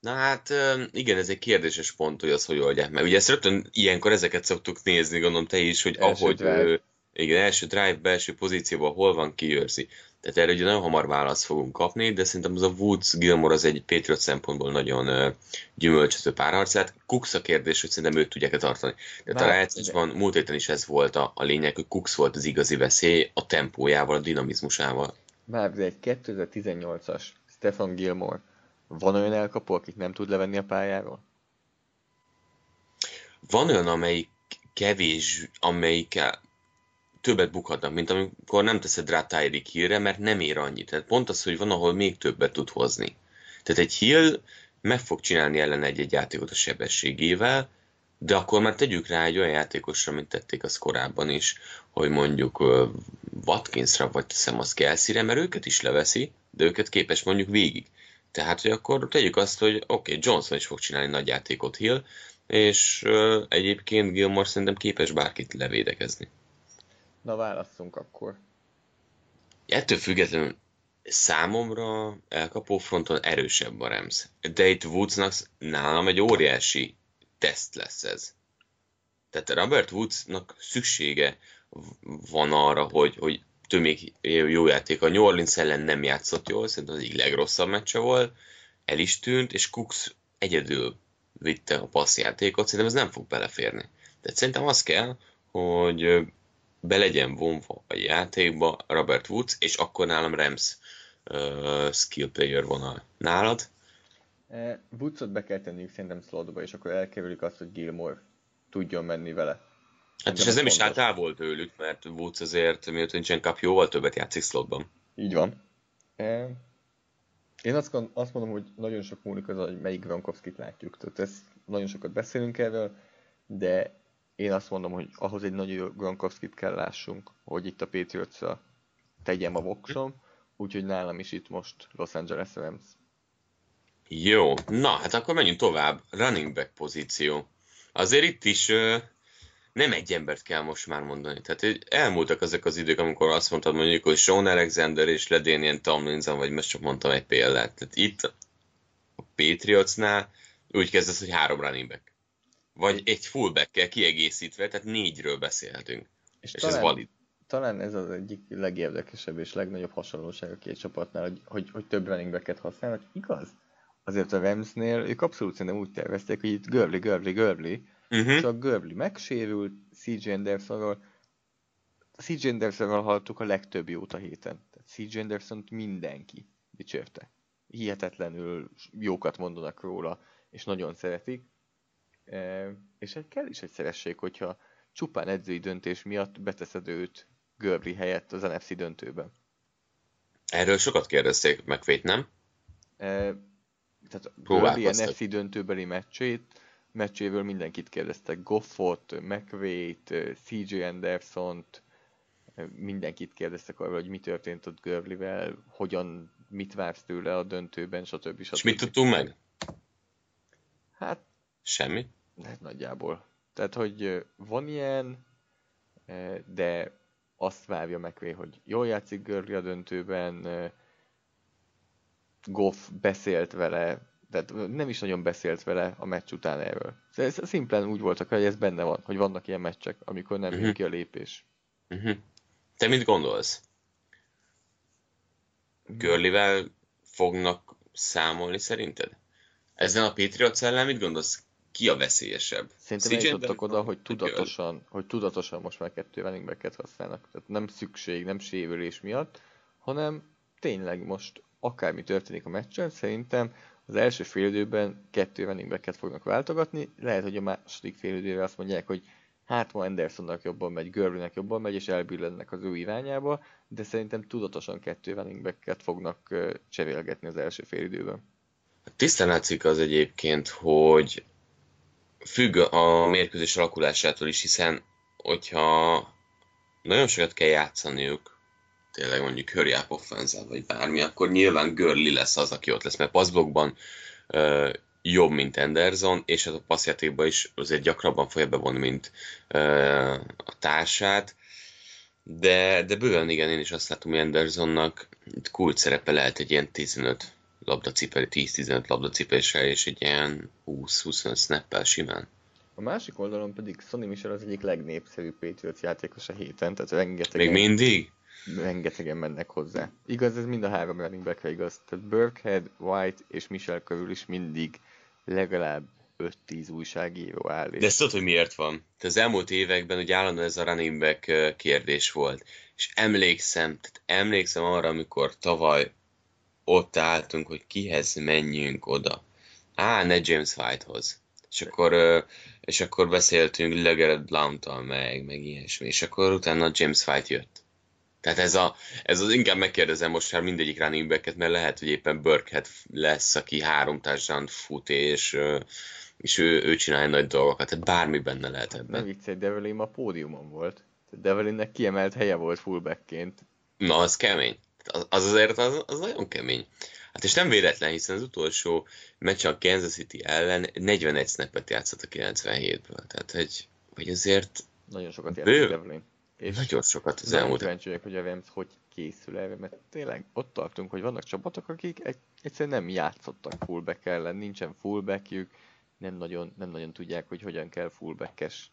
Na hát igen, ez egy kérdéses pont, hogy az hogy oldják meg. Ugye ezt rögtön ilyenkor ezeket szoktuk nézni, gondolom te is, hogy első ahogy drive. Igen, első drive, belső pozícióban hol van, kiőrzi. Tehát erre ugye nagyon hamar választ fogunk kapni, de szerintem az a Woods Gilmore az egy Patriot szempontból nagyon uh, gyümölcsöző párharcát. Cooks a kérdés, hogy szerintem őt tudják-e tartani. Bár, a rájátszásban múlt héten is ez volt a, a lényeg, hogy Cooks volt az igazi veszély a tempójával, a dinamizmusával. Már egy 2018-as Stefan Gilmore van olyan elkapó, akit nem tud levenni a pályáról? Van olyan, amelyik kevés, amelyik többet bukhatnak, mint amikor nem teszed rá Tyreek Hillre, mert nem ér annyit. Tehát pont az, hogy van, ahol még többet tud hozni. Tehát egy Hill meg fog csinálni ellen egy-egy játékot a sebességével, de akkor már tegyük rá egy olyan játékosra, mint tették az korábban is, hogy mondjuk Watkinsra, vagy teszem az Kelsey-re, mert őket is leveszi, de őket képes mondjuk végig. Tehát, hogy akkor tegyük azt, hogy oké, okay, Johnson is fog csinálni nagy játékot Hill, és uh, egyébként Gilmore szerintem képes bárkit levédekezni. Na válasszunk akkor. Ettől függetlenül számomra elkapó fronton erősebb a Rams. De itt Woodsnak nálam egy óriási teszt lesz ez. Tehát Robert Woodsnak szüksége van arra, hogy, hogy tömék jó játék. A New Orleans ellen nem játszott jól, szerintem az egyik legrosszabb meccse volt, el is tűnt, és Cooks egyedül vitte a passzjátékot, szerintem ez nem fog beleférni. Tehát szerintem az kell, hogy be legyen vonva a játékba Robert Woods, és akkor nálam Rams uh, skill player vonal. Nálad? Eh, Woodsot be kell tenniük szerintem slotba, és akkor elkerülik azt, hogy Gilmore tudjon menni vele. Hát és ez nem is állt el volt tőlük, mert Woods azért, miatt nincsen kap, jóval többet játszik slotban. Így van. E, én azt, azt mondom, hogy nagyon sok múlik az, hogy melyik Gronkowski-t látjuk. Tehát ezt nagyon sokat beszélünk erről, de én azt mondom, hogy ahhoz egy nagyon Gronkowski-t kell lássunk, hogy itt a patriots tegyem a voksom, úgyhogy nálam is itt most Los Angeles Rams. Jó, na hát akkor menjünk tovább. Running back pozíció. Azért itt is nem egy embert kell most már mondani. Tehát elmúltak ezek az idők, amikor azt mondtad mondjuk, hogy Sean Alexander és Ledénien Tomlinson, vagy most csak mondtam egy példát. Tehát itt a Patriotsnál úgy kezdesz, hogy három running back. Vagy egy fullback kiegészítve, tehát négyről beszélhetünk. És, és talán, ez valid. Talán ez az egyik legérdekesebb és legnagyobb hasonlóság a két csapatnál, hogy, hogy, hogy több running backet használnak. Igaz? Azért a Ramsnél ők abszolút szerintem úgy tervezték, hogy itt görli, görli, görli, Uh-huh. Csak Görbli megsérült, CJ Andersonról CJ Andersonról hallottuk a legtöbb jót a héten. Tehát CJ anderson mindenki dicsérte. Hihetetlenül jókat mondanak róla, és nagyon szeretik. És egy kell is egy szeresség, hogyha csupán edzői döntés miatt beteszed őt Görbli helyett az NFC döntőben. Erről sokat kérdezték McVét, nem? E, tehát Görbli NFC döntőbeli meccsét meccséről mindenkit kérdeztek. Goffot, McVay-t, CJ Anderson-t, mindenkit kérdeztek arról, hogy mi történt ott Görlivel, hogyan, mit vársz tőle a döntőben, stb. stb. És mit tudtunk meg? Hát... Semmi? Hát nagyjából. Tehát, hogy van ilyen, de azt várja McVay, hogy jól játszik Görli a döntőben, Goff beszélt vele, tehát nem is nagyon beszélt vele a meccs után erről. Ez szimplán úgy voltak, hogy ez benne van, hogy vannak ilyen meccsek, amikor nem uh-huh. ki a lépés. Uh-huh. Te mit gondolsz? Görlivel fognak számolni szerinted? Ezen a Patriots ellen mit gondolsz? Ki a veszélyesebb? Szerintem eljutottak oda, hogy tudatosan, hogy tudatosan most már kettő running back használnak. Tehát nem szükség, nem sérülés miatt, hanem tényleg most akármi történik a meccsen, szerintem az első fél időben kettő running back fognak váltogatni, lehet, hogy a második fél időben azt mondják, hogy hát ma Andersonnak jobban megy, Gurleynek jobban megy, és elbillennek az ő irányába, de szerintem tudatosan kettő running back fognak cserélgetni az első fél időben. Tisztán látszik az egyébként, hogy függ a mérkőzés alakulásától is, hiszen hogyha nagyon sokat kell játszaniuk, tényleg mondjuk hurry up vagy bármi, akkor nyilván Görli lesz az, aki ott lesz, mert passzblokkban uh, jobb, mint Anderson, és a passzjátékban is azért gyakrabban fogja bevonni, mint uh, a társát. De, de bőven igen, én is azt látom, hogy Andersonnak itt kult szerepe lehet egy ilyen 15 labdacipel, 10-15 labdacipéssel, és egy ilyen 20-25 snappel simán. A másik oldalon pedig Sonny Michel az egyik legnépszerűbb Patriots játékos a héten, tehát rengeteg. Még mindig? rengetegen mennek hozzá. Igaz, ez mind a három running back igaz. Tehát Burkhead, White és Michel körül is mindig legalább 5-10 újságíró áll. De ezt tudod, hogy miért van? Tehát az elmúlt években ugye állandóan ez a running back kérdés volt. És emlékszem, tehát emlékszem arra, amikor tavaly ott álltunk, hogy kihez menjünk oda. Á, ne James Whitehoz. És akkor, és akkor beszéltünk Legered Blount-tal meg, meg ilyesmi. És akkor utána James White jött. Tehát ez, a, ez az, inkább megkérdezem most már mindegyik running back mert lehet, hogy éppen Burkhead lesz, aki három társadalmat fut, és, és ő, ő csinálja nagy dolgokat, tehát bármi benne lehet ebben. Nem viccelj, Develin a pódiumon volt. Develinnek kiemelt helye volt fullbackként. Na, az kemény. Az, az azért az, az nagyon kemény. Hát és nem véletlen, hiszen az utolsó meccs a Kansas City ellen 41 snappet játszott a 97-ből. Tehát, hogy, hogy azért... Nagyon sokat játszott Develin. És Nagyon sokat az elmúlt. Kíváncsi vagyok, hogy a Rams hogy készül erre, mert tényleg ott tartunk, hogy vannak csapatok, akik egy, egyszerűen nem játszottak fullback ellen, nincsen fullbackjük, nem nagyon, nem nagyon tudják, hogy hogyan kell fullbackes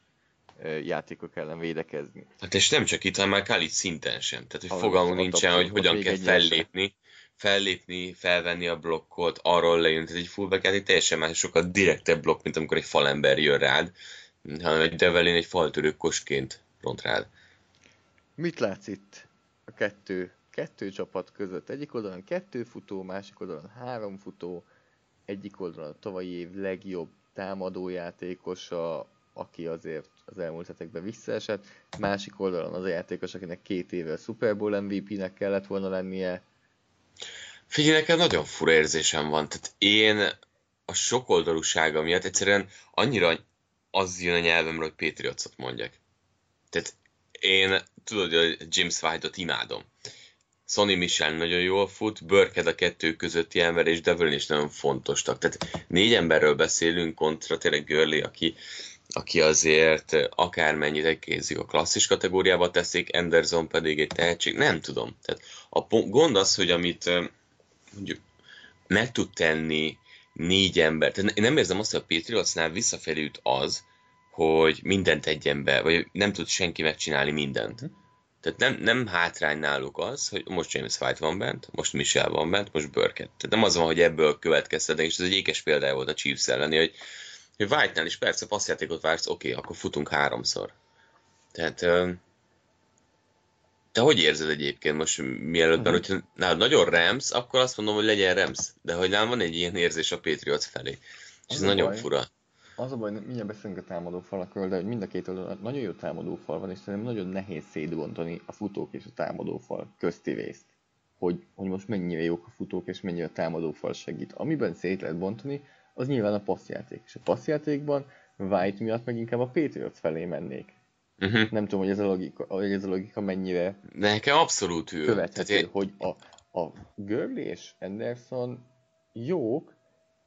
játékok ellen védekezni. Hát és nem csak itt, hanem már Khalid szinten sem. Tehát, hogy fogalmunk nincsen, hogy hogyan kell fellépni, fellépni, felvenni a blokkot, arról lejönni. Tehát egy fullback játék teljesen más, sokkal direktebb blokk, mint amikor egy falember jön rád, hanem egy Develin egy faltörő kosként ront rád. Mit látsz itt a kettő, kettő csapat között? Egyik oldalon kettő futó, másik oldalon három futó, egyik oldalon a tavalyi év legjobb támadójátékosa, aki azért az elmúlt hetekben visszaesett, másik oldalon az a játékos, akinek két éve a Super Bowl MVP-nek kellett volna lennie. Figyelj, nekem nagyon fura érzésem van, tehát én a sokoldalúsága miatt egyszerűen annyira az jön a nyelvemre, hogy Patriotsot mondjak. Tehát én tudod, hogy James White-ot imádom. Sonny Michel nagyon jól fut, Burkhead a kettő közötti ember, és Devlin is nagyon fontostak. Tehát négy emberről beszélünk kontra tényleg Görli, aki, aki azért akármennyit egészig a klasszis kategóriába teszik, Anderson pedig egy tehetség, nem tudom. Tehát a gond az, hogy amit mondjuk meg tud tenni négy ember, tehát én nem érzem azt, hogy a Patriotsnál visszafelé az, hogy mindent egy ember, vagy nem tud senki megcsinálni mindent. Hm. Tehát nem, nem hátrány náluk az, hogy most James White van bent, most Michel van bent, most Burkett. Tehát nem az van, hogy ebből következtetnek, és ez egy ékes példája volt a Chiefs elleni, hogy White-nál is persze passzjátékot vársz, oké, okay, akkor futunk háromszor. Tehát te hogy érzed egyébként most mielőtt, uh-huh. hogyha nálad nagyon Rams, akkor azt mondom, hogy legyen Rams, de hogy nálam van egy ilyen érzés a Patriots felé. És ez nagyon baj. fura az a baj, mindjárt beszélünk a támadó falakról, de hogy mind a két oldalon nagyon jó támadó fal van, és szerintem nagyon nehéz szétbontani a futók és a támadó fal közti részt. Hogy, hogy most mennyire jók a futók és mennyire a támadó fal segít. Amiben szét lehet bontani, az nyilván a passzjáték. És a passzjátékban White miatt meg inkább a Patriots felé mennék. Uh-huh. Nem tudom, hogy ez a logika, hogy ez a logika mennyire Nekem abszolút ő. Követhető, Tehát hogy a, a Gurley és Anderson jók,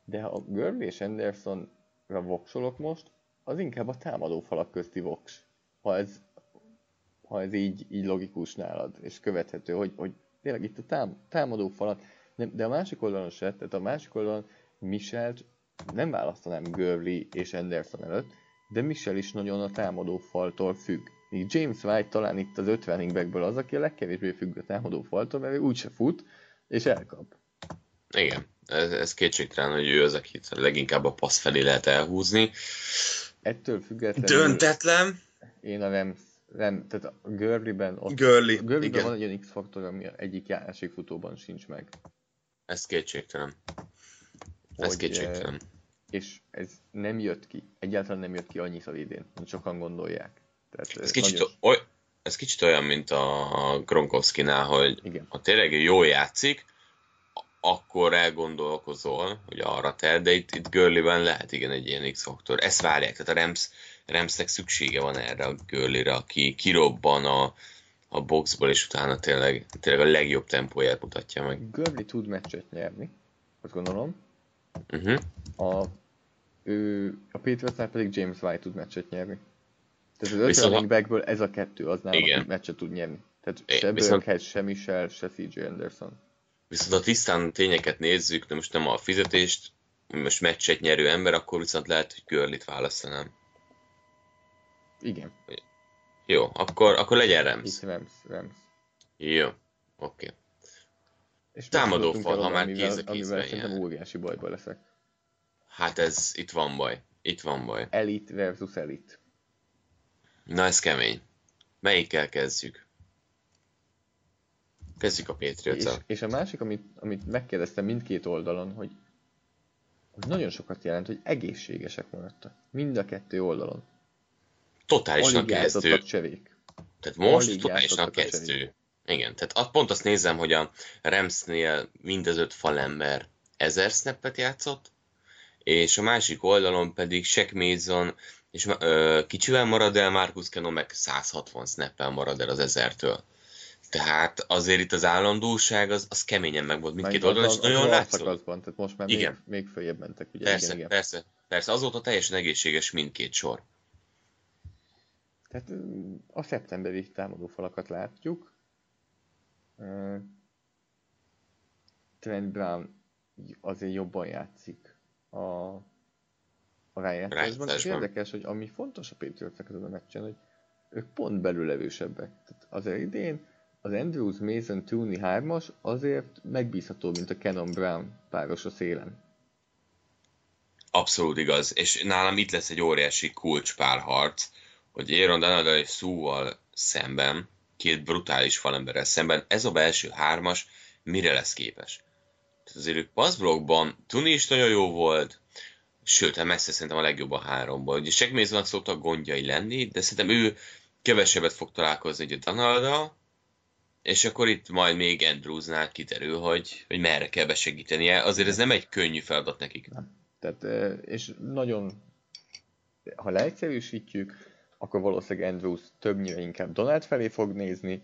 de ha a Gurley és Anderson voksolok most, az inkább a támadó falak közti voks. Ha ez, ha ez így, így logikus nálad, és követhető, hogy, hogy tényleg itt a tám, támadó falat, nem, de a másik oldalon se, tehát a másik oldalon Michelt nem választanám Gurley és Anderson előtt, de Michel is nagyon a támadó faltól függ. Míg James White talán itt az 50 backből az, aki a legkevésbé függ a támadó faltól, mert ő úgyse fut, és elkap. Igen ez, ez kétségtelen, hogy ő az, akit leginkább a passz felé lehet elhúzni. Ettől függetlenül... Döntetlen. Én a Rams, Rem, tehát a Gurley-ben, ott, Gurley, Gurley-ben van egy olyan X-faktor, ami egyik futóban sincs meg. Ez kétségtelen. Ez hogy, kétségtelen. És ez nem jött ki, egyáltalán nem jött ki annyiszor idén, mint sokan gondolják. Tehát ez, kicsit, nagyon... oly, ez kicsit olyan, mint a Gronkowski-nál, hogy Igen. ha tényleg jól játszik, akkor elgondolkozol, hogy arra te, de itt, itt Görliben lehet igen egy ilyen X-faktor. Ezt várják, tehát a Rams, Ramsnek szüksége van erre a Görlire, aki kirobban a, a boxból, és utána tényleg, tényleg a legjobb tempóját mutatja meg. Görli tud meccset nyerni, azt gondolom. Uh-huh. A, ő, a Patriotsnál pedig James White tud meccset nyerni. Tehát az öt running backből ez a kettő az nálam, aki meccset tud nyerni. Tehát se Burkhead, se Michel, se CJ Anderson. Viszont ha tisztán tényeket nézzük, de most nem a fizetést, most meccset nyerő ember, akkor viszont lehet, hogy Görlit választanám. Igen. Jó, akkor, akkor legyen Rams. Itt Rams, Rams. Jó, oké. Okay. És Támadó fal, ha már kéz a kézben Amivel óriási bajba leszek. Hát ez, itt van baj. Itt van baj. Elit versus elit. Na ez kemény. Melyikkel kezdjük? Kezdjük a patriots és, és a másik, amit, amit megkérdeztem mindkét oldalon, hogy, hogy nagyon sokat jelent, hogy egészségesek maradtak. Mind a kettő oldalon. Totálisan kezdő. Tehát most totálisan kezdő. Igen, tehát pont azt nézem, hogy a Ramsnél mind az öt falember ezer snappet játszott, és a másik oldalon pedig Shaq Mason és ö, kicsivel marad el, Marcus Keno meg 160 snappel marad el az ezertől. Tehát azért itt az állandóság az, az keményen meg volt mindkét oldalon, és nagyon látszott. tehát most már igen. még, még följebb mentek. Ugye? Persze, igen, igen. persze, persze, azóta teljesen egészséges mindkét sor. Tehát a szeptemberi támadó falakat látjuk. Trent Brown azért jobban játszik a, a rájátszásban, és érdekes, hogy ami fontos a Patriotsnak ezen a meccsen, hogy ők pont belülevősebbek. Tehát azért idén az Andrews Mason Tooney 3-as azért megbízható, mint a Canon Brown páros a szélen. Abszolút igaz, és nálam itt lesz egy óriási kulcspárharc, hogy Aaron Donald és Sue-val szemben, két brutális falemberrel szemben, ez a belső hármas mire lesz képes. Tehát azért ők passzblokkban Tuni is nagyon jó volt, sőt, hát messze szerintem a legjobb a háromból. Ugye Segmézónak szoktak gondjai lenni, de szerintem ő kevesebbet fog találkozni ugye Donalda, és akkor itt majd még Andrewsnál kiterül, hogy, hogy merre kell besegítenie. Azért ez nem egy könnyű feladat nekik. Nem. Tehát, és nagyon, ha leegyszerűsítjük, akkor valószínűleg Andrews többnyire inkább Donald felé fog nézni,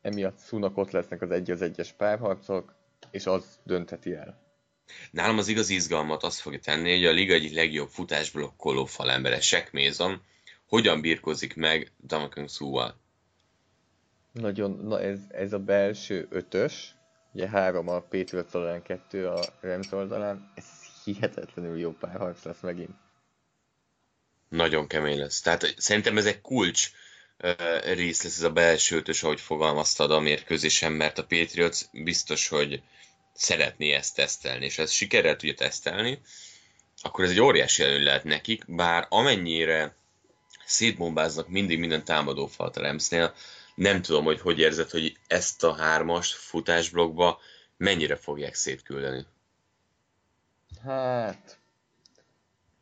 emiatt Sunak ott lesznek az egy az egyes párharcok, és az döntheti el. Nálam az igazi izgalmat azt fogja tenni, hogy a liga egyik legjobb futásblokkoló falembere, Shaq Mason, hogyan birkozik meg Damakan Szúval. Nagyon, na ez, ez a belső ötös, ugye három a Patriots oldalán, kettő a Rams oldalán, ez hihetetlenül jó párharc lesz megint. Nagyon kemény lesz. Tehát szerintem ez egy kulcs rész lesz ez a belső ötös, ahogy fogalmaztad a mérkőzésen, mert a Patriots biztos, hogy szeretné ezt tesztelni, és ez sikerrel tudja tesztelni, akkor ez egy óriási előny lehet nekik, bár amennyire szétbombáznak mindig minden támadó falat a Ramsnél, nem tudom, hogy hogy érzed, hogy ezt a hármas futásblokkba mennyire fogják szétküldeni. Hát,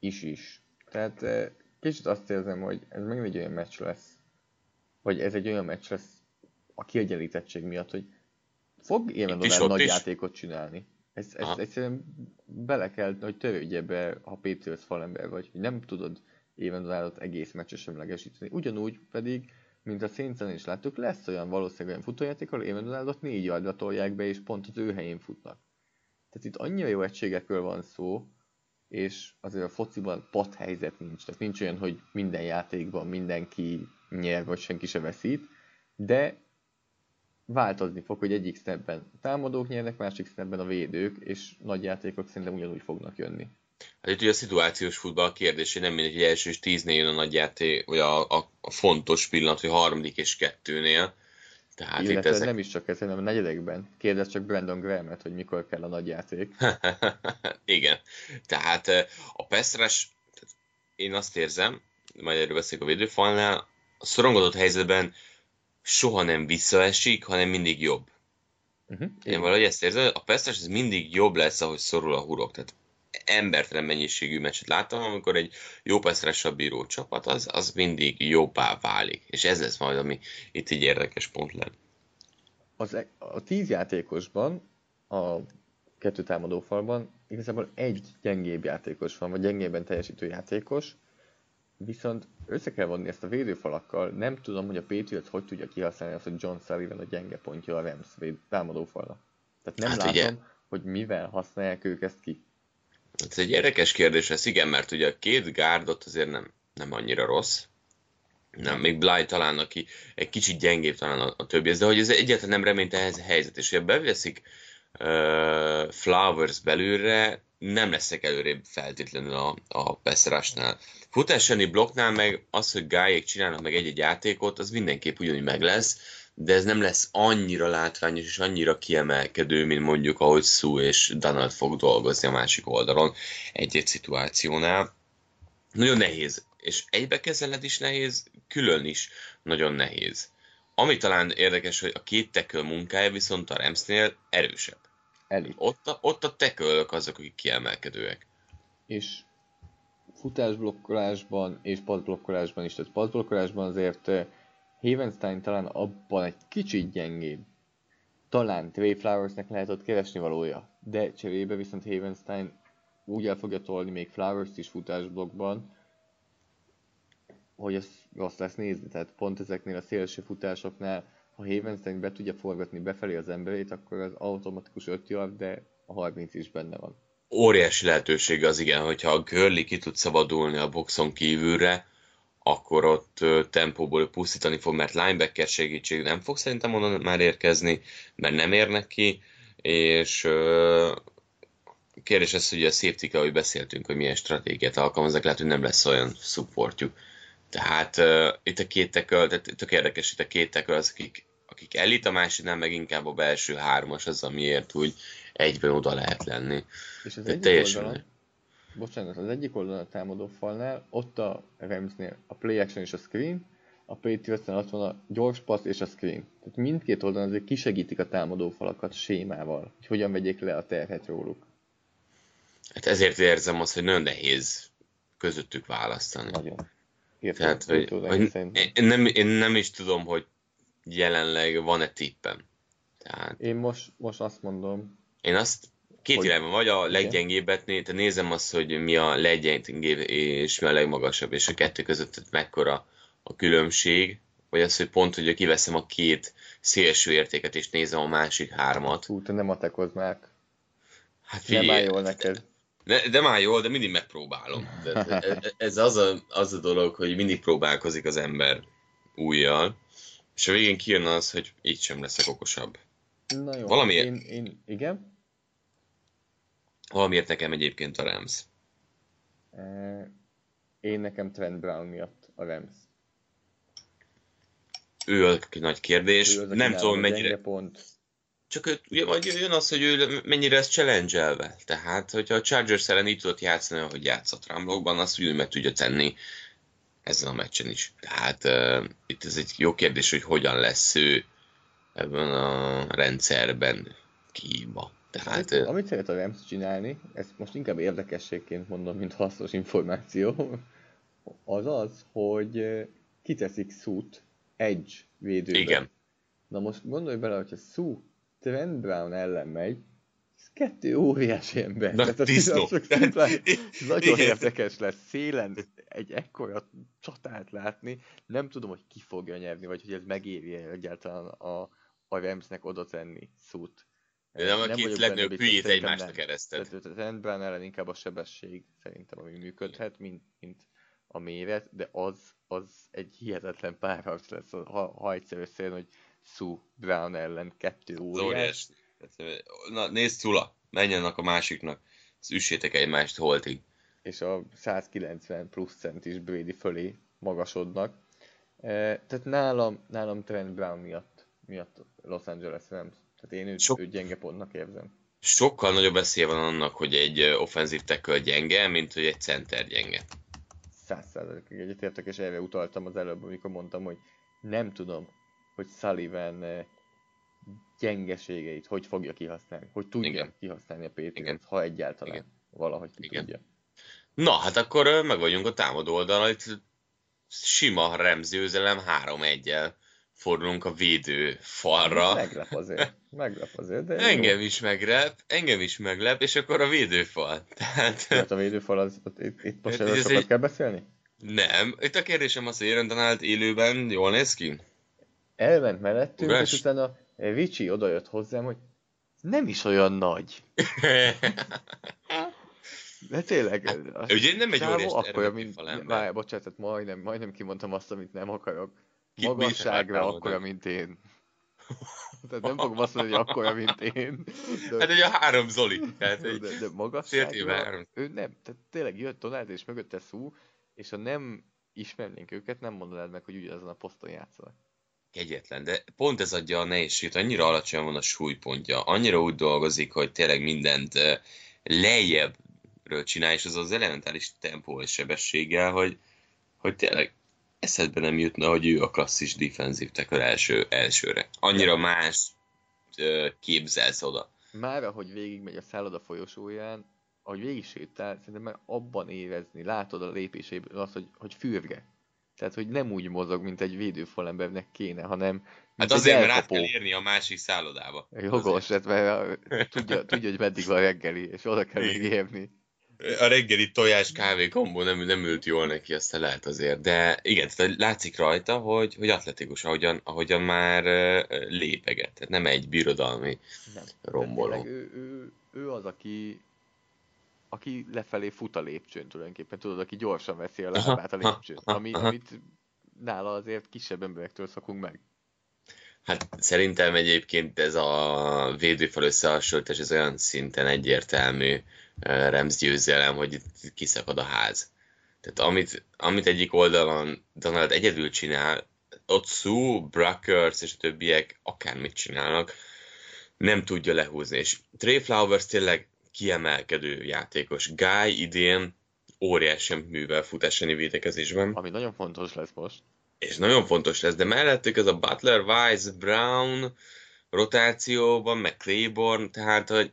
is-is. Tehát eh, kicsit azt érzem, hogy ez meg egy olyan meccs lesz, vagy ez egy olyan meccs lesz a kiegyenlítettség miatt, hogy fog Éven nagy is. játékot csinálni. Ez, ez egyszerűen bele kell, hogy törődj ebbe, ha Patriots falember vagy, hogy nem tudod Éven Donaldot egész meccses semlegesíteni. Ugyanúgy pedig, mint a saints is láttuk, lesz olyan valószínűleg olyan futójáték, ahol Éven Donaldot négy yardra tolják be, és pont az ő helyén futnak. Tehát itt annyira jó egységekről van szó, és azért a fociban pat helyzet nincs. Tehát nincs olyan, hogy minden játékban mindenki nyer, vagy senki se veszít, de változni fog, hogy egyik snapben támadók nyernek, másik snapben a védők, és nagy játékok szerintem ugyanúgy fognak jönni. Hát itt ugye a szituációs futball kérdés, hogy nem mindegy, hogy első és tíznél jön a nagy játék, vagy a, a, a fontos pillanat, hogy harmadik és kettőnél. Tehát Illetve itt ezek... nem is csak ez, hanem a negyedekben. Kérdez csak Brandon Graham-et, hogy mikor kell a nagy játék. <laughs> Igen. Tehát a Peszres, én azt érzem, majd erről beszélek a védőfalnál, a szorongodott helyzetben soha nem visszaesik, hanem mindig jobb. Uh-huh. Én valahogy ezt érzem, a Peszres ez mindig jobb lesz, ahogy szorul a hurok. Tehát embertelen mennyiségű meccset láttam, amikor egy jó passzrásra bíró csapat, az, az mindig jobbá válik. És ez lesz majd, ami itt egy érdekes pont lenne. Az, e- a tíz játékosban, a kettő támadó falban igazából egy gyengébb játékos van, vagy gyengébben teljesítő játékos, viszont össze kell vonni ezt a védőfalakkal, nem tudom, hogy a Patriots hogy tudja kihasználni azt, hogy John Sullivan a gyenge pontja a Rams véd, támadófalra. Tehát nem hát látom, ugye, hogy mivel használják ők ezt ki. Ez egy érdekes kérdés ez, igen, mert ugye a két gárdot azért nem, nem annyira rossz. Nem, még Bly talán, aki egy kicsit gyengébb talán a, a többi, de hogy ez egyáltalán nem reményt ehhez a helyzet, és hogyha beveszik uh, Flowers belőle, nem leszek előrébb feltétlenül a, a beszarásnál. Futásani blokknál meg az, hogy gályék csinálnak meg egy-egy játékot, az mindenképp ugyanúgy meg lesz, de ez nem lesz annyira látványos és annyira kiemelkedő, mint mondjuk ahogy Sue és Donald fog dolgozni a másik oldalon egy-egy szituációnál. Nagyon nehéz, és egybe kezeled is nehéz, külön is nagyon nehéz. Ami talán érdekes, hogy a két tekő munkája viszont a Ramsnél erősebb. Elit. Ott a, ott a tekölök azok, akik kiemelkedőek. És futásblokkolásban és padblokkolásban is, tehát padblokkolásban azért Havenstein talán abban egy kicsit gyengébb. Talán Trey Flowersnek lehet ott keresni valója, de cserébe viszont Havenstein úgy el fogja tolni még Flowers-t is futásblokkban, hogy ez rossz lesz nézni. Tehát pont ezeknél a szélső futásoknál, ha Havenstein be tudja forgatni befelé az emberét, akkor az automatikus 5 yard, de a 30 is benne van. Óriási lehetőség az igen, hogyha a Gurley ki tud szabadulni a boxon kívülre, akkor ott tempóból pusztítani fog, mert linebacker segítség nem fog szerintem onnan már érkezni, mert nem érnek ki, és kérdés ez, hogy a safety ahogy beszéltünk, hogy milyen stratégiát alkalmaznak, lehet, hogy nem lesz olyan supportjuk. Tehát uh, itt a két teköl, tehát tök érdekes, itt a két teköl az, akik, akik elit, a másiknál meg inkább a belső hármas az, amiért úgy egyben oda lehet lenni. És az egyik teljesen... oldalon, bocsánat, az egyik oldalon a támadó falnál, ott a Ramsnél a play action és a screen, a patriots ott van a gyors passz és a screen. Tehát mindkét oldalon azért kisegítik a támadó falakat sémával, hogy hogyan vegyék le a terhet róluk. Hát ezért érzem azt, hogy nagyon nehéz közöttük választani. Nagyon. Tehát, hogy, hogy én, nem, én nem is tudom, hogy jelenleg van-e tippem. Tehát... Én most, most azt mondom... Én azt két hogy... irányban vagy a leggyengébbet, te nézem azt, hogy mi a leggyengébb és mi a legmagasabb, és a kettő között mekkora a különbség, vagy az, hogy pont, hogy kiveszem a két szélső értéket, és nézem a másik hármat. Hú, te nem atekozz már. Hát figyelj, nem áll jól neked. De, de már jól, de mindig megpróbálom. De ez az a, az a dolog, hogy mindig próbálkozik az ember újjal, és a végén kijön az, hogy így sem leszek okosabb. Na jó, Valamiért... én, én, igen? Valamiért nekem egyébként a Rams. Én nekem Trent Brown miatt a Rams. Ő a nagy kérdés. Ő nem tudom, mennyire... Pont. Csak ő, ugye, majd jön az, hogy ő mennyire ez challenge Tehát, hogyha a Chargers ellen így tudott játszani, ahogy játszott Ramblokban, azt úgy meg tudja tenni ezen a meccsen is. Tehát uh, itt ez egy jó kérdés, hogy hogyan lesz ő ebben a rendszerben kihívva. Tehát, amit, amit szeret a Rams csinálni, ezt most inkább érdekességként mondom, mint hasznos információ, <laughs> az az, hogy kiteszik szút edge védőbe. Igen. Na most gondolj bele, hogyha Sue Trent Brown ellen megy, ez kettő óriási ember. Na, tisztó. <laughs> nagyon érdekes lesz szélen egy ekkora csatát látni. Nem tudom, hogy ki fogja nyerni, vagy hogy ez megéri egyáltalán a, a Ramsnek oda tenni szút. De nem, a két legnagyobb hülyét egymásra kereszted. Trent Brown ellen inkább a sebesség szerintem, ami működhet, mint, mint a méret, de az, az egy hihetetlen párharc lesz, ha, ha egyszer összejön, hogy Sue Brown ellen kettő óriás. Na nézd Szula, menjenek a másiknak, ezt üssétek egymást holtig. És a 190 plusz cent is Brady fölé magasodnak. E, tehát nálam, nálam Trent Brown miatt, miatt Los Angeles Rams. Tehát én őt, Sok... őt gyenge pontnak érzem. Sokkal nagyobb esélye van annak, hogy egy offenzív tackle gyenge, mint hogy egy center gyenge. Száz százalékig egyetértek, és erre utaltam az előbb, amikor mondtam, hogy nem tudom, hogy Sullivan gyengeségeit hogy fogja kihasználni, hogy tudja Igen. kihasználni a Patriots, ha egyáltalán. Igen. valahogy ki Igen. tudja. Na, hát akkor meg vagyunk a támadó oldalon, itt sima remzőzelem 3-1-el fordulunk a védő falra. Meglep azért, meglep azért, de Engem is meglep, engem is meglep, és akkor a védőfal. <laughs> Tehát Hát a védőfal, az, ott, itt, itt most Hát erről sokat egy- kell beszélni? nem. Itt a kérdésem az, hogy Aaron Donald élőben jól néz ki? Elment mellettünk, Ugrás? és utána Ricsi odajött hozzám, hogy nem is olyan nagy. <laughs> De tényleg, a ugye nem egy óriás termetű mint... Várj, bocsánat, majdnem, majdnem kimondtam azt, amit nem akarok. Magasságra akkora, mint én. <laughs> Tehát nem fogom azt mondani, hogy akkora, mint én. De, Hát egy a három Zoli. Tehát egy de, de magasságra, három. ő nem, tehát tényleg jött Donald és mögötte szú, és ha nem ismernénk őket, nem mondanád meg, hogy ugyanazon a poszton játszanak. Kegyetlen, de pont ez adja a nehézséget, annyira alacsony van a súlypontja, annyira úgy dolgozik, hogy tényleg mindent lejjebbről csinál, és az az elementális tempó és sebességgel, hogy, hogy tényleg eszedbe nem jutna, hogy ő a klasszis defensív tackle első, elsőre. Annyira más képzelsz oda. Már ahogy végigmegy a szálloda folyosóján, ahogy végig sétál, szerintem már abban érezni, látod a lépéséből azt, hogy, hogy fürge. Tehát, hogy nem úgy mozog, mint egy védőfalembernek kéne, hanem Hát azért, mert át kell érni a másik szállodába. Jogos, hát mert tudja, tudja, hogy meddig van reggeli, és oda kell érni. A reggeli tojás kávé kombó nem, nem ült jól neki, aztán lehet azért. De igen, tehát látszik rajta, hogy, hogy atletikus, ahogyan, ahogyan már lépeget. Tehát nem egy birodalmi Nem. romboló. Tényleg Ő, ő, ő, az, aki aki lefelé fut a lépcsőn tulajdonképpen, tudod, aki gyorsan veszi a lábát a lépcsőn, ami, amit nála azért kisebb emberektől szokunk meg. Hát szerintem egyébként ez a védőfal összehasonlítás, ez olyan szinten egyértelmű Rems győzelem, hogy itt kiszakad a ház. Tehát amit, amit egyik oldalon Donald egyedül csinál, ott Sue, Bruckers és a többiek akármit csinálnak, nem tudja lehúzni. És Trey Flowers tényleg kiemelkedő játékos. Guy idén óriási művel futásani védekezésben. Ami nagyon fontos lesz most. és nagyon fontos lesz, de mellettük ez a Butler, Wise, Brown rotációban, meg Claiborne, tehát, hogy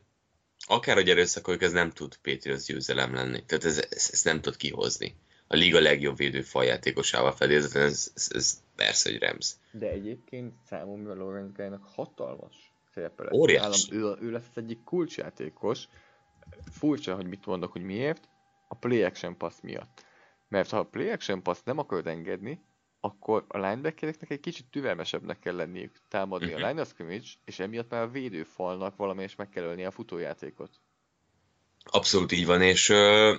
akárhogy erőszakoljuk, ez nem tud Patriots győzelem lenni. Tehát ez, ez, ez nem tud kihozni. A liga legjobb védő faljátékosával fedélzeten, ez, ez, ez persze, hogy Rams. De egyébként számomra Lawrence Guy-nak hatalmas szerepe lesz. Óriási. Nálam Ő, ő lesz az egyik kulcsjátékos. Furcsa, hogy mit mondok, hogy miért. A play action pass miatt. Mert ha a play action pass nem akarod engedni, akkor a linebackereknek egy kicsit türelmesebbnek kell lenniük támadni Mhm. a line of scrimmage, és emiatt már a védőfalnak valamelyest meg kell ölni a futójátékot. Abszolút így van, és uh,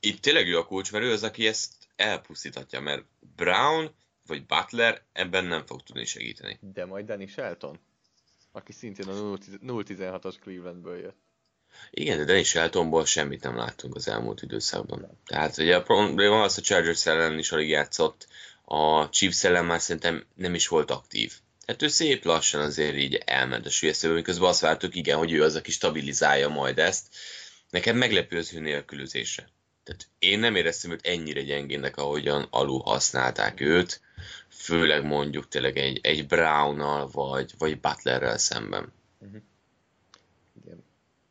itt tényleg ő a kulcs, mert ő az, aki ezt elpusztíthatja, mert Brown vagy Butler ebben nem fog tudni segíteni. De majd Danny Shelton, aki szintén a 0-16-os Clevelandből jött. Igen, de Dennis Sheltonból semmit nem láttunk az elmúlt időszakban. Tehát ugye a probléma az, hogy Chargers ellen is alig játszott, a Chiefs ellen már szerintem nem is volt aktív. Tehát ő szép lassan azért így elment a sülyeztőbe, miközben azt vártuk, igen, hogy ő az, aki stabilizálja majd ezt. Nekem meglepő az ő nélkülözése. Tehát én nem éreztem őt ennyire gyengének, ahogyan alul használták őt, főleg mondjuk tényleg egy, egy Brownnal vagy, vagy Butlerrel szemben. Igen.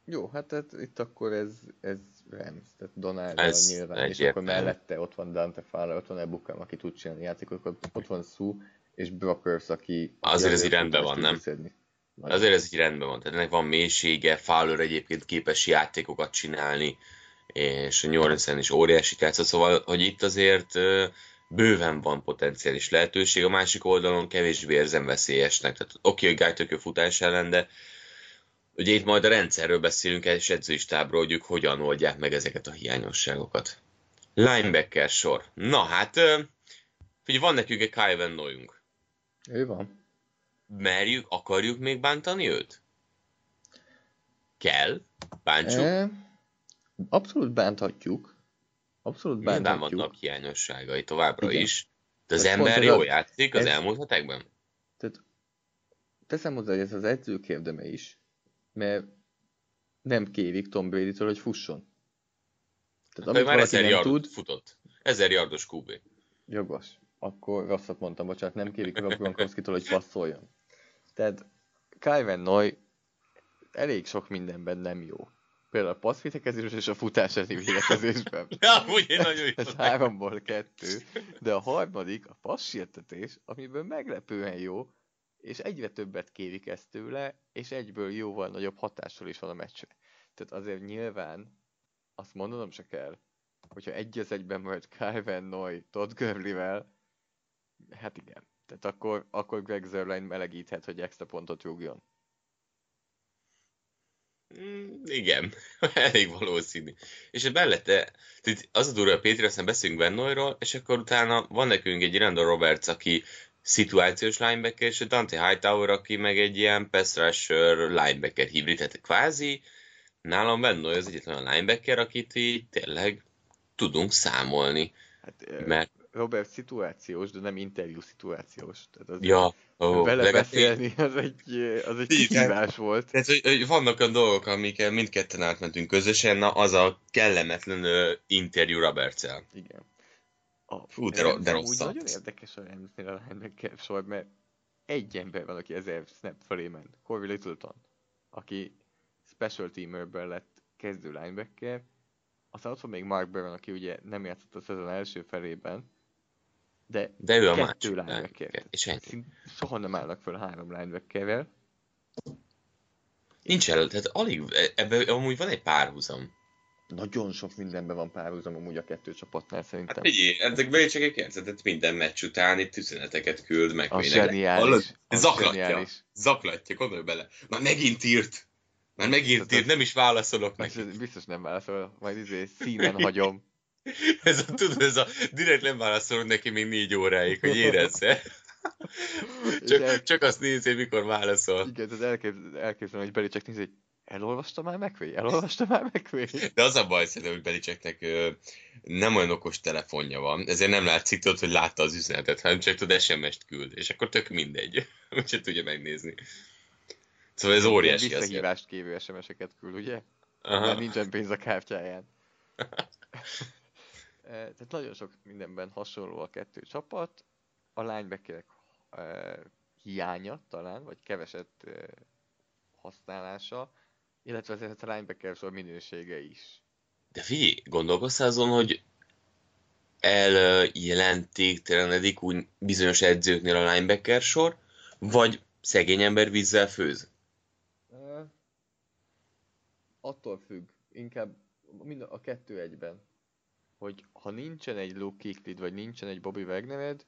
Jó, hát, hát itt akkor ez, ez Rams, tehát Donald Ez nyilván, és akkor egyértelmű. mellette ott van Dante Fowler, ott van Ebukam, aki tud csinálni játékokat, ott van Sue, és Brockers, aki... Azért ez így rendben van, nem? Nagy. Azért ez így rendben van, tehát ennek van mélysége, Fowler egyébként képes játékokat csinálni, és a New Orleans-en is óriási játszott, szóval, hogy itt azért bőven van potenciális lehetőség, a másik oldalon kevésbé érzem veszélyesnek, tehát oké, hogy Guy futás ellen, de ugye itt majd a rendszerről beszélünk, és edzőistábról, hogy ők hogyan oldják meg ezeket a hiányosságokat. Linebacker sor. Na hát, figyelj, van nekünk egy Kyle Van Noyunk. Ő van. merjük, akarjuk még bántani őt? Kell, bántsuk. E, abszolút bánthatjuk. Abszolút Nyilván bánthatjuk. vannak hiányosságai továbbra Igen. is. De az Ez ember jól a- játszik az ez- elmúlt hetekben? Tehát teszem hozzá, hogy ez az edzők érdeme is, mert nem kérik Tom Brady-től, hogy fusson. Tehát Akkor amit már ezer yardot tud, futott. Ezer yardos QB. jogos. Akkor rosszat mondtam, bocsánat, nem kérik Rob Gronkowski-tól, hogy passzoljon. Tehát Kyle Van Noy elég sok mindenben nem jó. például a passzvédekezés és a futás elleni védekezésben. <laughs> Amúgy én nagyon Ez háromból kettő, de a harmadik a passértetés, amiből meglepően jó, és egyre többet kérik ezt tőle, és egyből jóval nagyobb hatással is van a meccsre. Tehát azért nyilván azt mondanom se kell, hogyha egy az egyben majd Kyven Noy Todd Gurley-vel, hát igen. Tehát akkor, akkor Greg Zerline melegíthet, hogy extra pontot rúgjon. Mm, Igen, <laughs> elég valószínű. És mellette, az a durva, a Péter, aztán beszélünk Bennoyról, és akkor utána van nekünk egy Randall Roberts, aki szituációs linebacker, és a Dante Hightower, aki meg egy ilyen pass rusher linebacker hibrid, tehát kvázi nálam Bennoy az egyetlen a linebacker, akit így tényleg tudunk számolni, Hát, mert Robert szituációs, de nem interjú szituációs. Tehát az ja, ó, vele legalább- beszélni, az egy, az egy kihívás volt. Tehát, hogy, hogy vannak olyan dolgok, amikkel mindketten átmentünk közösen, na az a kellemetlen ö, interjú Roberts-el. Igen. A, Fú, de ro- de rosszat. Nagyon érdekes Ramsnél a linebacker sor, mert egy ember van, aki ezer snap felé ment. Corey Littleton, aki special teamerből lett kezdő linebacker. Aztán ott van még Mark Barron, aki ugye nem játszott a szezon első felében, de, De ő a kettő linebacker. és ennyi. Soha nem állnak föl három linebackerrel. Nincs el, tehát alig, ebben amúgy van egy párhuzam. Nagyon sok mindenben van párhuzam amúgy a kettő csapatnál szerintem. Hát figyelj, ezek Belichick játszott minden meccs után itt üzeneteket küld meg. Vének. zseniális, Zaklatja. zseniális. Zaklatja, gondolj bele. Már megint írt. Már megint írt, nem is válaszolok neki. biztos nem válaszol, majd izé színen hagyom. <laughs> Ez a, tudod, ez a, direkt nem válaszolok neki még négy óráig, hogy érezze. <laughs> Csak, csak azt nézi, mikor válaszol. Igen, az elkép, elképzelem, hogy Belicek nézi, hogy elolvasta már McVay? Elolvasta már McVay? De az a baj szerintem, hogy Belicseknek nem olyan okos telefonja van, ezért nem látszik, tudod, hogy látta az üzenetet, hanem csak tudod SMS-t küld, és akkor tök mindegy, <laughs> úgyse tudja megnézni. Szóval ez óriási azért. Visszahívást kérő SMS-eket küld, ugye? Aha. Mert nincsen pénz a kártyáján. <laughs> Eh, Tehát nagyon sok mindenben hasonló a kettő csapat. A linebackerek hiánya talán, vagy keveset használása, illetve azért a linebacker sor minősége is. De figyelj, gondolkoztál azon, hogy eljelentéktelenedik úgy bizonyos edzőknél a linebacker sor, vagy szegény ember vízzel főz? Ö, attól függ, inkább mind a kettő egyben, hogy ha nincsen egy Luke Kicklid, vagy nincsen egy Bobby Wagnered,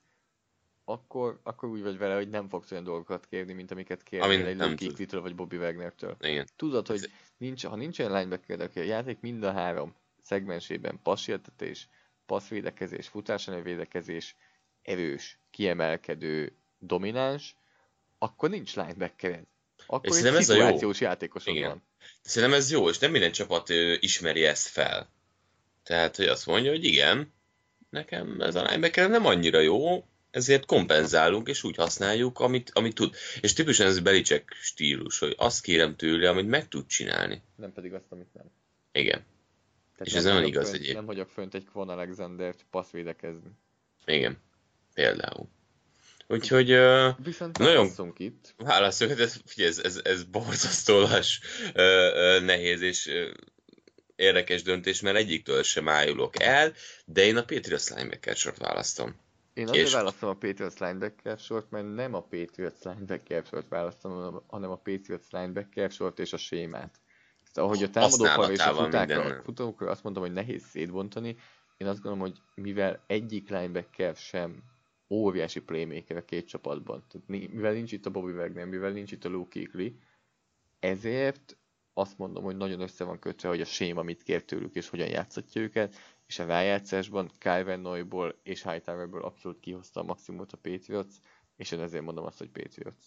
akkor, akkor úgy vagy vele, hogy nem fogsz olyan dolgokat kérni, mint amiket kérnél egy Luke tud. Kicklidtől, vagy Bobby Wagnertől. Igen. Tudod, hogy nincs, ha nincs olyan linebacker, aki a játék mind a három szegmensében passzértetés, passzvédekezés, futás elleni védekezés, erős, kiemelkedő, domináns, akkor nincs linebackered. Akkor És egy ez a jó. játékosod Igen. van. Szerintem ez jó, és nem minden csapat ö, ismeri ezt fel. Tehát, hogy azt mondja, hogy igen, nekem ez a linebacker nem annyira jó, ezért kompenzálunk, és úgy használjuk, amit, amit tud. És tipikusan ez Belicek stílus, hogy azt kérem tőle, amit meg tud csinálni. Nem pedig azt, amit nem. Igen, Tehát És nem ez nagyon hagyok igaz fönt, egyébként. Nem hagyok fönt egy Quan Alexander-t passzvédekezni. igen. Például. Úgyhogy ö, Viszont Nagyon- itt. válaszolok, hát ez, figyelj, ez, ez, ez borzasztó lass, ö, ö, nehéz és ö, érdekes döntés, mert egyiktől sem ájulok el, de én a Patriots linebacker sort választom. Én azért És- választom a Patriots linebacker sort, mert nem a Patriots linebacker sort választom, hanem- a Patriots linebacker sort és a sémát. Tehát ahogy a támadókra és a futákra, futókra azt mondom, hogy nehéz szétbontani, én azt gondolom, hogy mivel egyik linebacker sem óriási playmaker a két csapatban, tehát mivel nincs itt a Bobby Wagner, mivel nincs itt a Luke Kuechly, ezért azt mondom, hogy nagyon össze van kötve, hogy a séma mit kér tőlük, és hogyan játszatja őket, és a rájátszásban Kyven Noyból és Hightowerből abszolút kihozta a maximumot a Patriots, és én ezért mondom azt, hogy Patriots.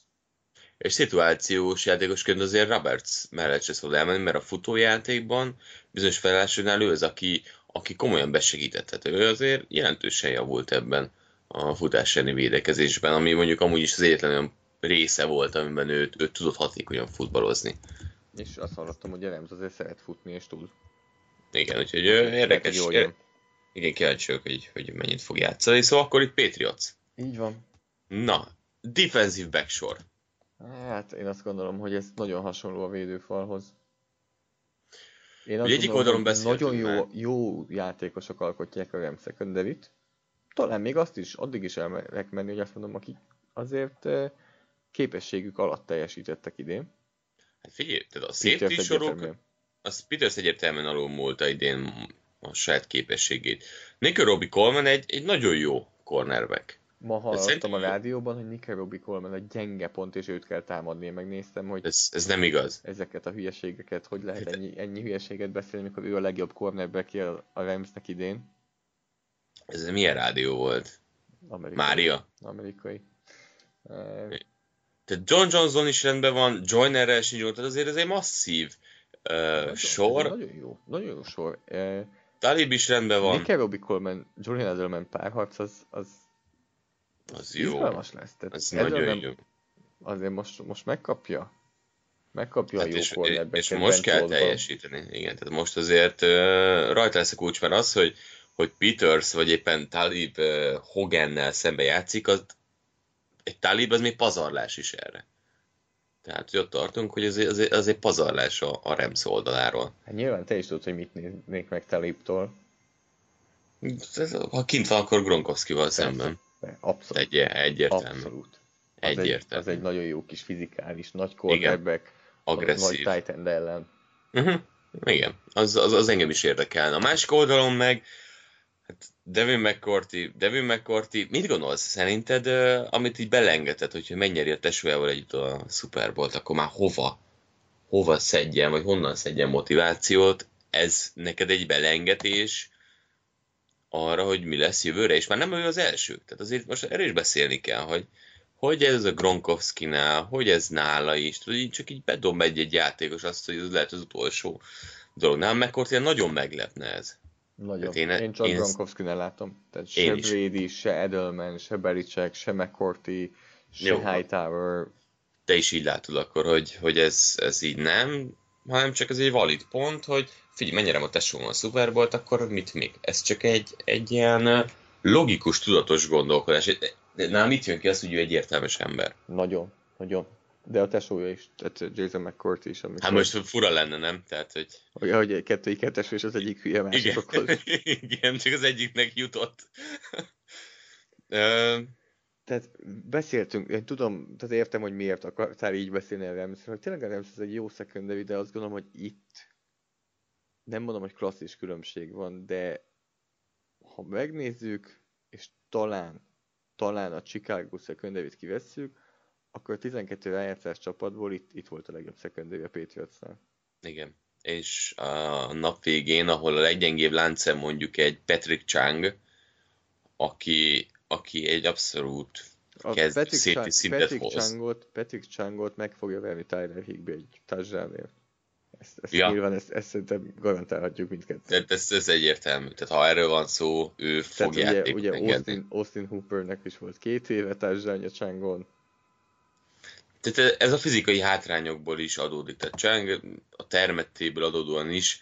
És szituációs játékosként azért Roberts mellett se szabad elmenni, mert a futójátékban bizonyos felállásoknál ő az, aki, aki komolyan besegített. Tehát ő azért jelentősen javult ebben a futás elleni védekezésben, ami mondjuk amúgy is az egyetlen olyan része volt, amiben ő, ő tudott hatékonyan futballozni. És azt hallottam, hogy Rams azért szeret futni, és tud. Igen, úgyhogy érdekes. Jól jön. Igen, kíváncsi vagyok, hogy, hogy mennyit fog játszani. Szóval akkor itt Patriots. Így van. Na, defensive backsor. Hát én azt gondolom, hogy ez nagyon hasonló a védőfalhoz. Én Ugye egyik oldalon Nagyon jó, már. jó játékosok alkotják a Rams secondary Talán még azt is, addig is elmerek menni, hogy azt mondom, akik azért képességük alatt teljesítettek idén. Hát figyelj, tehát a safety sorok. Az Peters egyértelműen alul múlta idén a saját képességét. Nicky Robbie Coleman egy, egy nagyon jó cornerback. Ma hallottam szerintem a rádióban, hogy Nicky Robbie Coleman a gyenge pont, és őt kell támadni. Én megnéztem, hogy Ez, ez nem igaz. ezeket a hülyeségeket, hogy lehet ennyi, ennyi hülyeséget beszélni, amikor ő a legjobb cornerback a Ramsnek idén. Ez milyen rádió volt? Amerikai. Mária. Amerikai. Eh, Tehát John Johnson is rendben van, Joynerrel sincs tehát azért ez egy masszív uh, nagyon- sor. Nagyon jó, nagyon jó sor. Talib is rendben van, Nicky Robbie Coleman, Julian Edelman párharc, az, az az jó. izgalmas lesz. Tehát Ez Edelman nagyon jó. Azért most, most megkapja. Megkapja Hát a jó és, és most kell Bentfordban. teljesíteni. Igen, tehát most azért uh, rajta lesz a kulcs, mert az, hogy, hogy Peters vagy éppen Talib uh, Hogannel szembe játszik, az egy Talib az még pazarlás is erre. Tehát hogy ott tartunk, hogy az, az, az egy pazarlás a, a Rams oldaláról. Hát nyilván te is tudod, hogy mit néznék meg Talibtól. Ez, ha kint van, akkor Gronkowskival szemben. De Abszolút. Egy, egyértelmű. Abszolút. Az egy, Egyértelmű. az egy nagyon jó kis fizikális, nagy cornerback, a Agresszív. nagy tight end ellen. Uh-huh. Igen, az, az, az engem is érdekelne. A másik oldalon meg, hát Devin McCourty, Devin McCourty, mit gondolsz szerinted, amit így belengedett, hogyha megnyeri a tesójával együtt a Super Bowl-t, akkor már hova, hova szedjen, vagy honnan szedjen motivációt? Ez neked egy belengetés arra, hogy mi lesz jövőre, és már nem ő az első. Tehát azért most erről is beszélni kell, hogy hogy ez a Gronkowski-nál, hogy ez nála is, tudod, így csak így bedob egy-egy játékos azt, hogy ez lehet az utolsó dolog. Nálam McCourty nagyon meglepne ez. Nagyon. Hát Én, én- csak én- Gronkowski-nál látom. Tehát se is. Brady, se Edelman, se Belichick, se McCourty, se Jó. Hightower. Te is így látod akkor, hogy, hogy ez, ez így nem, hanem csak ez egy valid pont, hogy figyelj, mennyire a tesóm a Super Bowl-t, akkor mit még? Ez csak egy, egy ilyen logikus, tudatos gondolkodás. De nálam itt jön ki az, hogy ő egy értelmes ember. Nagyon, nagyon. De a tesója is, tehát Jason McCourty is. Amikor, Hát most fura lenne, nem? Tehát, hogy Hogy, hogy kettői kettes, és az egyik hülye másikokhoz. <laughs> igen, csak az egyiknek jutott. <laughs> Tehát beszéltünk, én tudom, tehát értem, hogy miért akartál így beszélni a Ramsről, hogy tényleg a Rams ez egy jó secondary, de azt gondolom, hogy itt nem mondom, hogy klasszis különbség van, de ha megnézzük, és talán, talán a Chicago secondary kivesszük, akkor 12 rájátszás csapatból itt, itt volt a legjobb secondary a Patriotsnál. Igen. És a nap végén, ahol a leggyengébb láncem mondjuk egy Patrick Chang, aki, aki egy abszolút A kezd Patrick, Chang, szintet Patrick, hoz. Changot, Patrick Changot meg fogja verni Tyler Higby egy touchdownért. Ezt, ezt Ja. nyilván ezt, ezt szerintem garantálhatjuk mindkettőt. Tehát ez, ez egyértelmű. Tehát ha erről van szó, ő fog Tehát ugye, játékot ugye engedni. Austin, Austin Hoopernek is volt két éve touchdownja Changon. Tehát ez a fizikai hátrányokból is adódik. Tehát Chang a termettéből adódóan is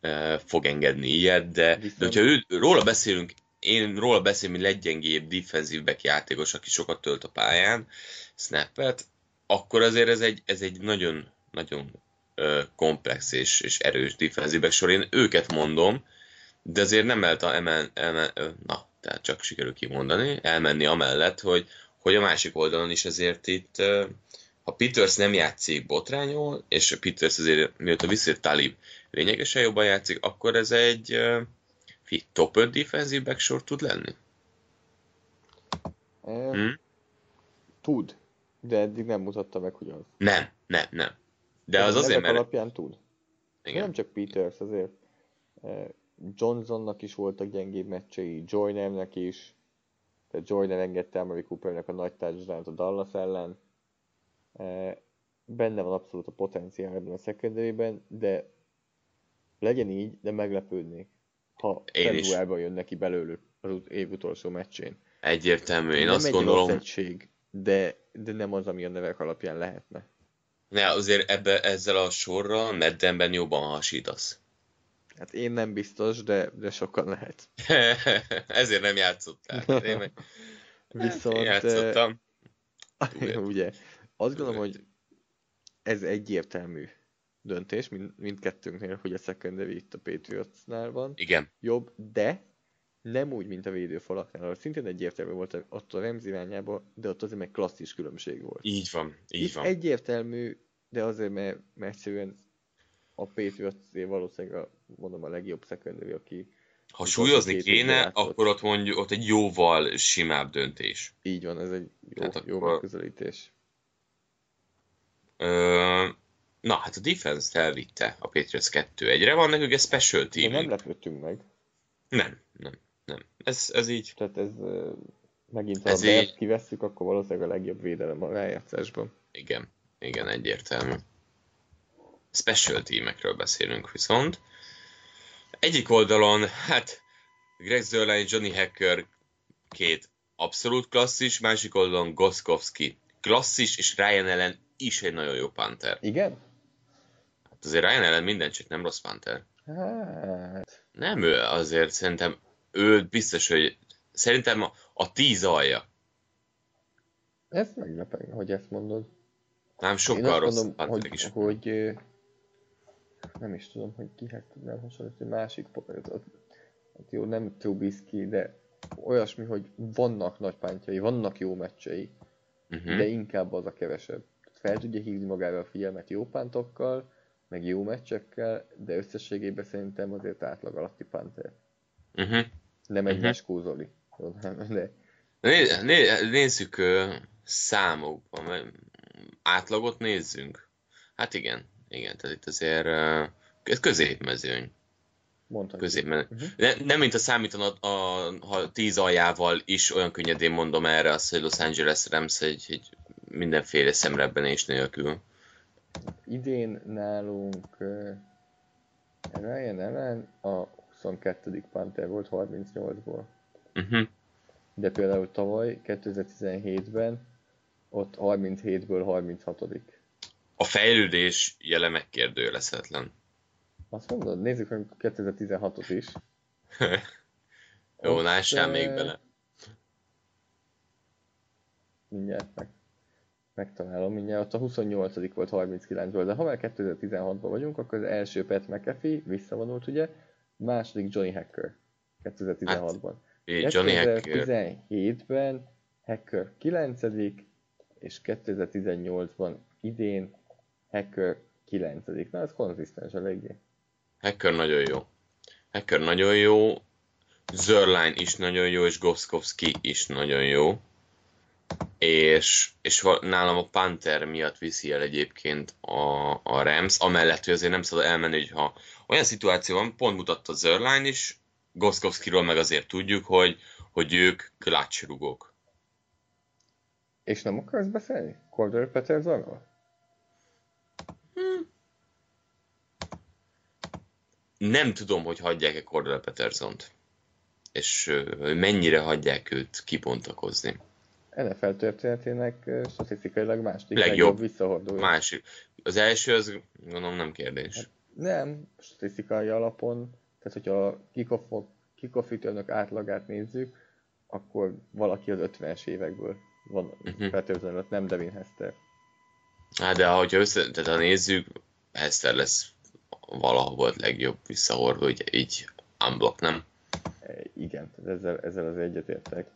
e, fog engedni ilyet, de, Viszont- de hogyha ő, róla beszélünk, én róla beszélünk, mint leggyengébb defensív back játékos, aki sokat tölt a pályán, snappet, akkor azért ez egy, ez egy nagyon, nagyon komplex és, és erős defensív back sor. Én őket mondom, de azért nem lehet a emel, emel, na, tehát csak sikerül kimondani, elmenni amellett, hogy, hogy a másik oldalon is azért itt, ha Peters nem játszik botrányol, és Peters azért, mióta visszajött Talib lényegesen jobban játszik, akkor ez egy ö, fi- top 5 defensive back sor tud lenni? E, Hm? Tud, de eddig nem mutatta meg, hogy az. Nem, nem, nem. De a az azért, mert... alapján tud. Igen. Nem csak Peters azért. Johnsonnak is voltak gyengébb meccsei, Joynernek is. Tehát Joyner engedte Amari Coopernek a nagy touchdown a Dallas ellen. Benne van abszolút a potenciál ebben a secondary de legyen így, de meglepődnék, ha februárban jön neki belőlük az év utolsó meccsén. Egyértelmű, én nem azt egy gondolom, egység, de, de nem az, ami a nevek alapján lehetne. ne, azért ebbe, ezzel a sorral Meddenben jobban hasítasz. Hát én nem biztos, de, de sokan lehet. <laughs> Ezért nem játszottál. Én meg Viszont, én játszottam. <laughs> Ugye, azt gondolom, hogy ez egyértelmű, döntés, mind, mindkettőnknél, hogy a secondary itt a Patriotsnál van. Igen. Jobb, de nem úgy, mint a védőfalaknál, ahol szintén egyértelmű volt ott a Rams irányába, de ott azért meg klasszis különbség volt. Így van, így Itt van. egyértelmű, de azért, mert, mert egyszerűen a Patriots valószínűleg a, mondom a legjobb secondary, aki Ha súlyozni kéne, akkor ott mondjuk ott egy jóval simább döntés. így van, ez egy jó, Tehát jó megközelítés. Na, hát a defense-t elvitte a Patriots 2-1-re, van nekünk egy special team. nem lepődtünk meg. nem, nem, nem. Ez, ez így, Tehát ez megint, ha Ez így- kivesszük, akkor valószínűleg a legjobb védelem a rájátszásban. igen, igen, egyértelmű. Special teamekről beszélünk viszont. Egyik oldalon, hát Greg Zerline, Johnny Hacker két abszolút klasszis, másik oldalon Goskowski klasszis, és Ryan Allen is egy nagyon jó punter. Igen? Hát azért Ryan Allen minden csak nem rossz punter. Hát, Nem ő, azért szerintem ő biztos, hogy szerintem a, a tíz alja. ez meglepő, hogy ezt mondod. Nem sokkal rosszabb mondom, punterek hogy, is. hogy nem is tudom, hogy kihez tudnám hasonlítani, másik, hát jó, nem Trubisky, de olyasmi, hogy vannak nagy pántjai, vannak jó meccsei, Uh-huh. de inkább az a kevesebb. Fel tudja hívni magára a figyelmet jó pántokkal, meg jó meccsekkel, de összességében szerintem azért átlag alatti pánter. Uh-huh. Nem egy Mhm. Neskó Zoli. De Né, né, nézzük ö, számokban, átlagot nézzünk. Hát igen, igen, tehát itt azért ö, ez középmezőny. mondhatjuk. Középmezőny. Mhm. Ne, nem mint a számítana, a, ha tíz aljával is olyan könnyedén mondom erre azt, hogy Los Angeles Rams egy, egy mindenféle szemrebbenés nélkül. Idén nálunk Ryan Allen a 22. Panther volt 38-ból. Uh-huh. De például tavaly, 2017-ben, ott 37-ből 36 A fejlődés jele megkérdőjelezhetetlen. Azt mondod? Nézzük meg 2016-ot is. <laughs> Jó, ö, még bele. Mindjárt meg, megtalálom, mindjárt ott a 28 volt 39-ből, de ha már 2016-ban vagyunk, akkor az első Pat McAfee visszavonult ugye, második Johnny Hacker 2016-ban. Így, Johnny Hacker. 2017-ben Hacker 9 és 2018-ban idén Hacker 9 Na, ez konzisztens eléggé. Hacker nagyon jó. Hacker nagyon jó. Zerline is nagyon jó, és Goskowski is nagyon jó. És, és nálam a Panther miatt viszi el egyébként a, a Rams, amellett, hogy azért nem szabad elmenni, hogy ha olyan szituáció van, pont mutatta Zerline is, Goskowskiról meg azért tudjuk, hogy, hogy ők clutch rugók. És nem akarsz beszélni? Cordell Petersonról? Nem tudom, hogy hagyják-e Cordell Petersont, és mennyire hagyják őt kibontakozni. NFL történetének statisztikailag második Legjobb. legjobb visszahordója. Másik. Az első, az gondolom nem kérdés. Nem, statisztikai alapon, tehát hogyha kickoffok, kickoff ütőnök átlagát nézzük, akkor valaki az 50-es évekből van uh-huh. Nem Devin Hester. Hát de ha össze, tehát ha nézzük, Hester lesz valaha volt legjobb visszahordó, így, így unblock, nem? E, igen, ezzel, ezzel az egyetértek.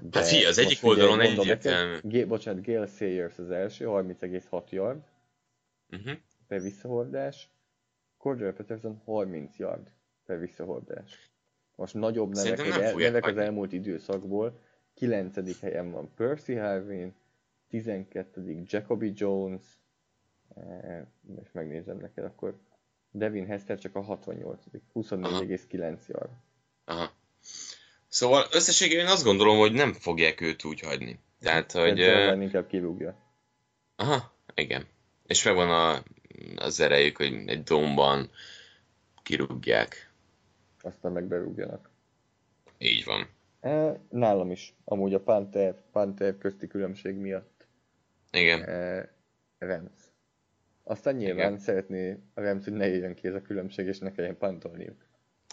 De Hát figyelj, az egyik figyelj, oldalon mondom egyértelmű. Gé, bocsánat, Gale Sayers az első, 30,6 yard Uh-huh. per visszahordás, Cordell Peterson 30 yard per visszahordás. Most nagyobb nevek, nem el, nevek az elmúlt időszakból, 9. helyen van Percy Harvin, 12. Jacoby Jones, eh, és megnézem neked, akkor Devin Hester csak a 68. 24,9 yard. Aha. Szóval összességében azt gondolom, hogy nem fogják őt úgy hagyni. Tehát, hogy... Hogy, ö, inkább kirúgja. Aha, igen. És megvan a, az erejük, hogy egy domban kirúgják. Aztán meg berúgjanak. Így van. E, nálam is. Amúgy a Panther, Panther közti különbség miatt Igen. e, Rams. Aztán nyilván Igen. szeretné a Rams, hogy ne jöjjön ki ez a különbség, és ne kelljen pantolniuk.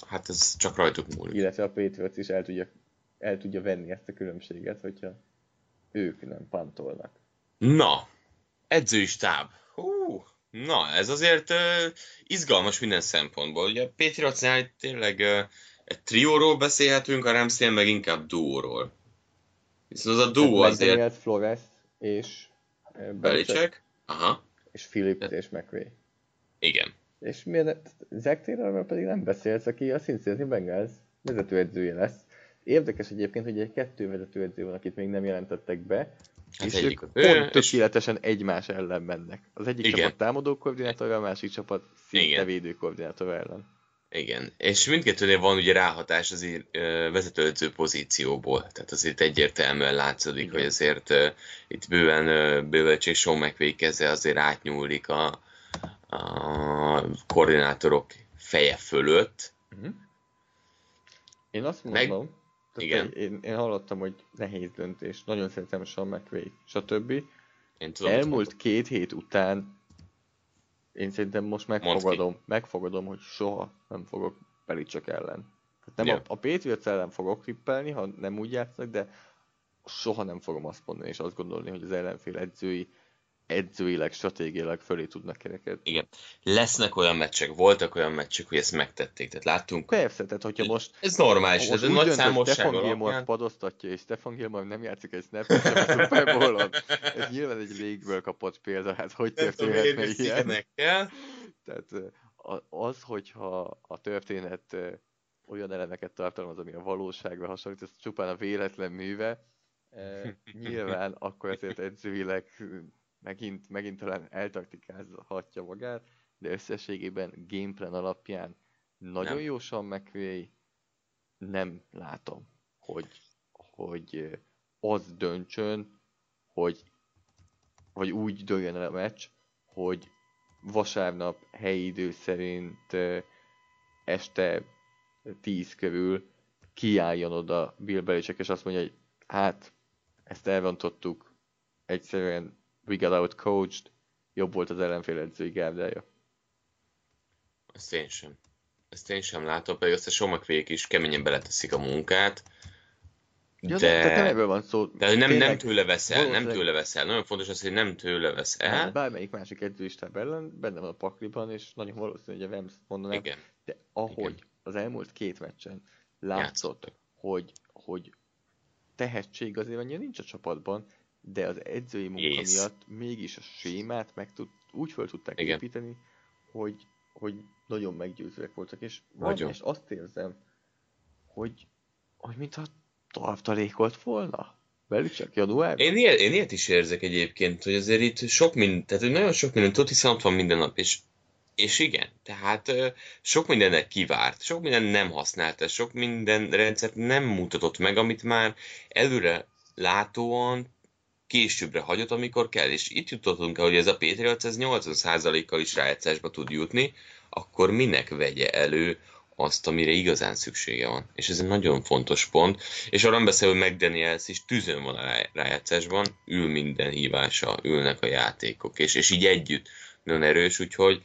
Hát ez csak rajtuk múlik. Illetve a Patriots is el tudja, el tudja venni ezt a különbséget, hogyha ők nem pantolnak. Na, edzői stáb. Hú, Na, ez azért uh, izgalmas minden szempontból. Ugye a Patriotsnál tényleg uh, egy trióról beszélhetünk, a Ramsnél meg inkább duóról. Viszont az a duó Tehát azért... Flores és Belicek? Aha, és Philip és McVay. igen. És miért Zach Taylorról pedig nem beszélsz, aki a Cincinnati Bengals vezetőedzője lesz. Érdekes egyébként, hogy egy kettő vezetőedző van, akit még nem jelentettek be, Hát és egyik ők pont és- tökéletesen egymás ellen mennek. Az egyik Igen. csapat támadó koordinátor, a másik csapat szinte védő koordinátor ellen. Igen, és mindkettőnél van ugye ráhatás azért ö, vezetőedző pozícióból, tehát azért egyértelműen látszódik, Igen. hogy azért ö, itt bőven ö, Bővelcség Sean McVay keze azért átnyúlik a, a koordinátorok feje fölött. Én azt Meg- mondom, tehát Igen. Én, én hallottam, hogy nehéz döntés, nagyon szeretem Sean McVay, stb. Én tudom, Elmúlt két hét után én szerintem most megfogadom, megfogadom, hogy soha nem fogok Belichek ellen. Tehát nem Ja. a, a Patriots ellen fogok tippelni, ha nem úgy játszanak, de soha nem fogom azt mondani, és azt gondolni, hogy az ellenfél edzői edzőileg, stratégiailag fölé tudnak kerekedni. Igen. Lesznek olyan meccsek, voltak olyan meccsek, hogy ezt megtették, tehát láttunk. Persze, tehát hogyha most Ez normális, ez úgy nagy számosság Stefan Gilmore padoztatja, és Stefan Gilmore nem játszik egy snapet sem a Super Bowl-on. Ez nyilván egy légből kapott példa, hát hogy történhetne ilyen? Tehát az, hogyha a történet olyan elemeket tartalmaz, ami a valóságra hasonlít, ez csupán a véletlen műve, nyilván akkor ezért edzőileg megint, megint talán eltaktikázhatja magát, de összességében gameplan alapján nagyon Nem. jó Sean McVay, nem látom, hogy, hogy az döntsön, hogy vagy úgy dőljön el a meccs, hogy vasárnap helyi idő szerint este 10 körül kiálljon oda Bill Belichick, és azt mondja, hogy hát, ezt elrontottuk, egyszerűen we got out coached, jobb volt az ellenfél edzői gárdája. Ezt én sem. Ezt én sem látom, pedig azt a McVay is keményen beleteszik a munkát. Ja, De, de... Nem erről van szó. de nem, nem Tényleg, tőle veszel, nem tőle veszel. Nagyon fontos az, hogy nem tőle veszel. Hát bármelyik másik edzőistáb ellen benne van a pakliban, és nagyon valószínű, hogy a Rams mondanám, Igen. de ahogy Igen. az elmúlt két meccsen látszott, Játszottak. hogy, hogy tehetség azért annyira nincs a csapatban, de az edzői munka Ész. miatt mégis a sémát meg tud, úgy fel tudták Igen. építeni, hogy, hogy nagyon meggyőzőek voltak, és, Nagyon. és azt érzem, hogy, hogy mintha tartalékolt volna. Velük csak januárban. Én ilyet, én ilyet is érzek egyébként, hogy azért itt sok minden, tehát hogy nagyon sok minden tud, hiszen ott van minden nap, és, és igen, tehát sok mindennek kivárt, sok minden nem használt, sok minden rendszert nem mutatott meg, amit már előre látóan későbbre hagyott, amikor kell, és itt jutottunk el, hogy ez a Patriots ez 80%-kal is rájátszásba tud jutni, akkor minek vegye elő azt, amire igazán szüksége van. És ez egy nagyon fontos pont. És arra nem beszél, hogy McDaniels is tűzön van a rá- rájátszásban, ül minden hívása, ülnek a játékok, és, és így együtt nagyon erős, úgyhogy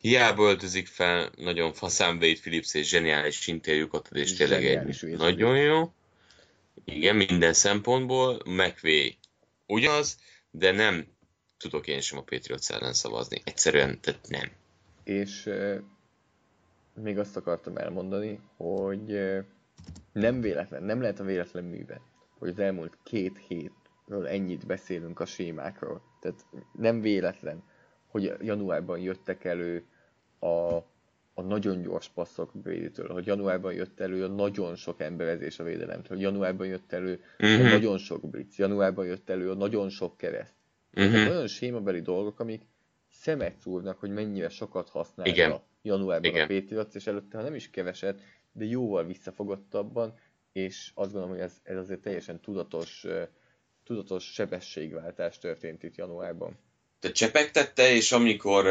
hiába öltözik fel, nagyon faszán Wade Phillips és zseniális interjúkat ad, és tényleg egy nagyon jó. Igen, minden szempontból. McVay ugyanaz, de nem tudok én sem a Patriots ellen szavazni. Egyszerűen, tehát nem. És euh, még azt akartam elmondani, hogy euh, nem véletlen, nem lehet a véletlen műve, hogy az elmúlt két hétről ennyit beszélünk a sémákról. Tehát nem véletlen, hogy januárban jöttek elő a, a nagyon gyors passzok védőtől, hogy januárban jött elő a nagyon sok emberezés a védelemtől, januárban jött elő a Mhm. nagyon sok blitz, januárban jött elő a nagyon sok kereszt. Ezek Mhm. olyan sémabeli dolgok, amik szemet szúrnak, hogy mennyire sokat használja Igen. januárban Igen. a Patriots, és előtte, ha nem is keveset, de jóval visszafogottabban, és azt gondolom, hogy ez, ez azért teljesen tudatos, tudatos sebességváltás történt itt januárban. Tehát csepegtette, és amikor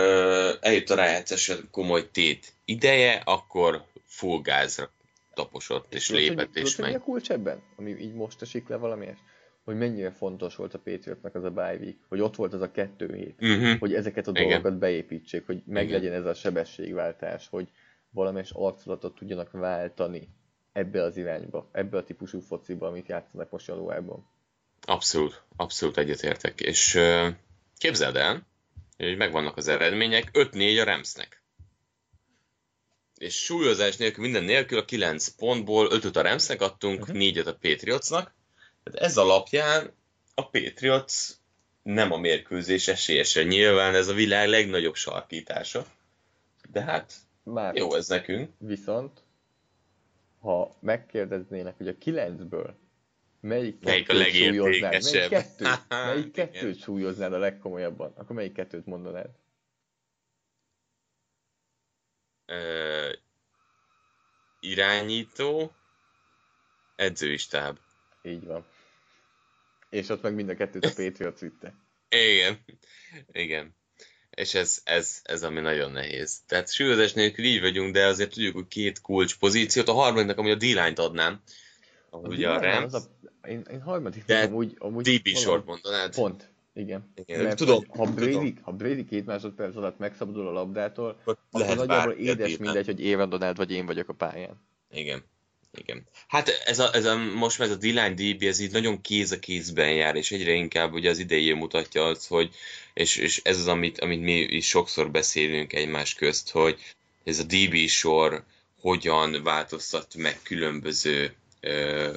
eljött a rájátszás komoly tét ideje, akkor full gázra taposott, és Tudod, hogy- lépett, tudod, és hogy mi meg. a kulcs ebben? Ami így most esik le valamiért? Hogy mennyire fontos volt a Patriotsnak az a bye week, hogy ott volt az a kettő hét, Uh-huh. hogy ezeket a Igen. dolgokat beépítsék, hogy Igen. meglegyen ez a sebességváltás, hogy valamelyes arculatot tudjanak váltani ebbe az irányba, ebbe a típusú fociba, amit játszanak most januárban. Abszolút, abszolút egyetértek. És uh, képzeld el, hogy megvannak az eredmények, 5-4 a Ramsnek. És súlyozás nélkül, minden nélkül a 9 pontból 5 a Ramsnek adtunk, uh-huh. 4 a Patriotsnak. Tehát ez alapján a Patriots nem a mérkőzés esélyese. Nyilván ez a világ legnagyobb sarkítása. De hát Már jó ez nekünk. Viszont, ha megkérdeznének, hogy a 9-ből melyik, melyik a legértékesebb? <laughs> Melyik kettőt, melyik kettőt súlyoznád a legkomolyabban? Akkor melyik kettőt mondanád? Ö, irányító, edzői stáb. Így van. És ott meg mind a kettőt a Patriots vitte. <laughs> Igen, igen. És ez, ez, ez ami nagyon nehéz. Tehát súlyozás nélkül így vagyunk, de azért tudjuk, hogy két kulcs pozíciót, a harmadiknak, ami a D-line-t adnám, a ugye a Rams. A, én, én harmadik de amúgy, amúgy DB sort mondanád. Pont, igen. igen Mert, tudom, ha, Brady, tudom. ha Brady két másodperc alatt megszabadul a labdától, akkor nagyjából édes mindegy, hogy Aaron Donald vagy én vagyok a pályán. Igen. Igen. Hát ez a, ez a, most már ez a D-line DB, ez így nagyon kéz a kézben jár, és egyre inkább ugye az idejé mutatja azt, hogy, és, és ez az, amit, amit mi is sokszor beszélünk egymás közt, hogy ez a DB sor hogyan változtat meg különböző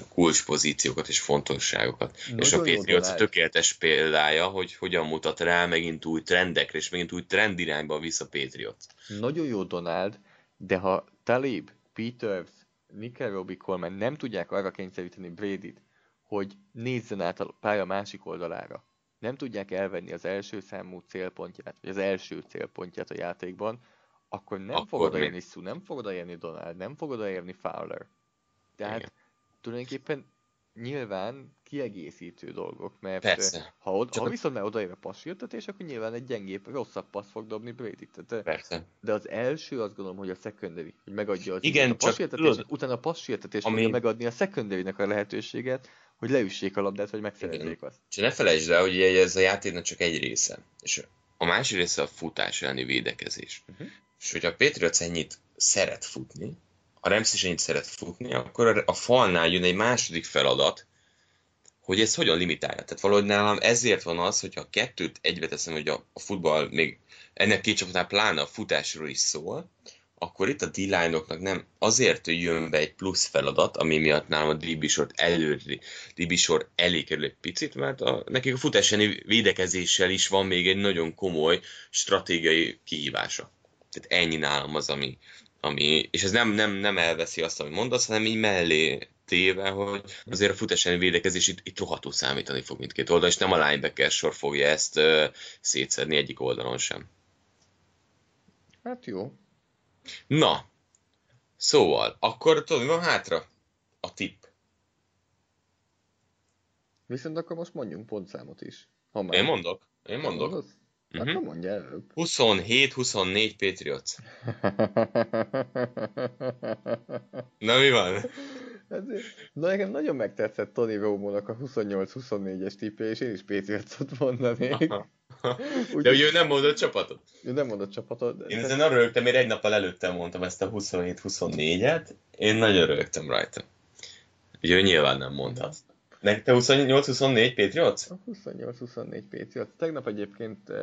kulcspozíciókat és fontosságokat. Nagyon és a Patriots tökéletes példája, hogy hogyan mutat rá megint új trendekre, és megint új trend irányba visz a Patriots. Nagyon jó Donald, de ha Talib, Peters, Nickel Robbie Coleman nem tudják arra kényszeríteni Brady-t, hogy nézzen át a pálya másik oldalára, nem tudják elvenni az első számú célpontját, vagy az első célpontját a játékban, akkor nem akkor fog odaérni Sue, nem fog odaérni Donald, nem fog odaérni Fowler. Tehát Igen. Tulajdonképpen nyilván kiegészítő dolgok, mert Persze. ha, od, ha viszont már odaér a passzírtatés, akkor nyilván egy gyengébb, rosszabb passz fog dobni Brady. Tehát, Persze. De az első azt gondolom, hogy a secondary, hogy megadja az Igen, a passzírtatés, utána a passzírtatés ami... megadni a secondary a lehetőséget, hogy leüssék a labdát, vagy megszerezzék azt. És ne felejtsd el, hogy ez a játéknak csak egy része. És a másik része a futás elleni védekezés. Uh-huh. És hogyha a Patriots ennyit szeret futni, a Rams is ennyit szeret futni, akkor a falnál jön egy második feladat, hogy ez hogyan limitálja. Tehát valahogy nálam ezért van az, hogyha a kettőt egybe teszem, hogy a, a futball még ennek két csapatnál pláne a futásról is szól, akkor itt a d nem azért jön be egy plusz feladat, ami miatt nálam a DB sort előri, DB sor elé kerül egy picit, mert a, nekik a futásáni védekezéssel is van még egy nagyon komoly stratégiai kihívása. Tehát ennyi nálam az, ami, ami és ez nem, nem, nem elveszi azt, amit mondasz, hanem így mellé téve, hogy azért a futásáni védekezés itt, itt rohadtul számítani fog mindkét oldal, és nem a linebacker sor fogja ezt uh, szétszedni egyik oldalon sem. Hát jó. Na, szóval, akkor tudod, mi van hátra? A tipp. Viszont akkor most mondjunk pontszámot is. Ha már... Én mondok. Én mondok. Mondasz? Uh-huh. Akkor mondja előbb. 27-24 Patriots. <laughs> Na mi van? Hát, na nekem nagyon megtetszett Tony Romo-nak a 28-24-es tippje, és én is Patriots-ot mondanék. <laughs> Úgy, de ugye ő nem mondott csapatot? Ő nem mondott csapatot. De én ezen arra rögtem, én egy nappal előtte mondtam ezt a 27-24-et, én nagyon rögtem rajta. Ugye ő nyilván nem mondta azt. Neked te 28-24 Patriots? 28-24 Patriots. Tegnap egyébként uh,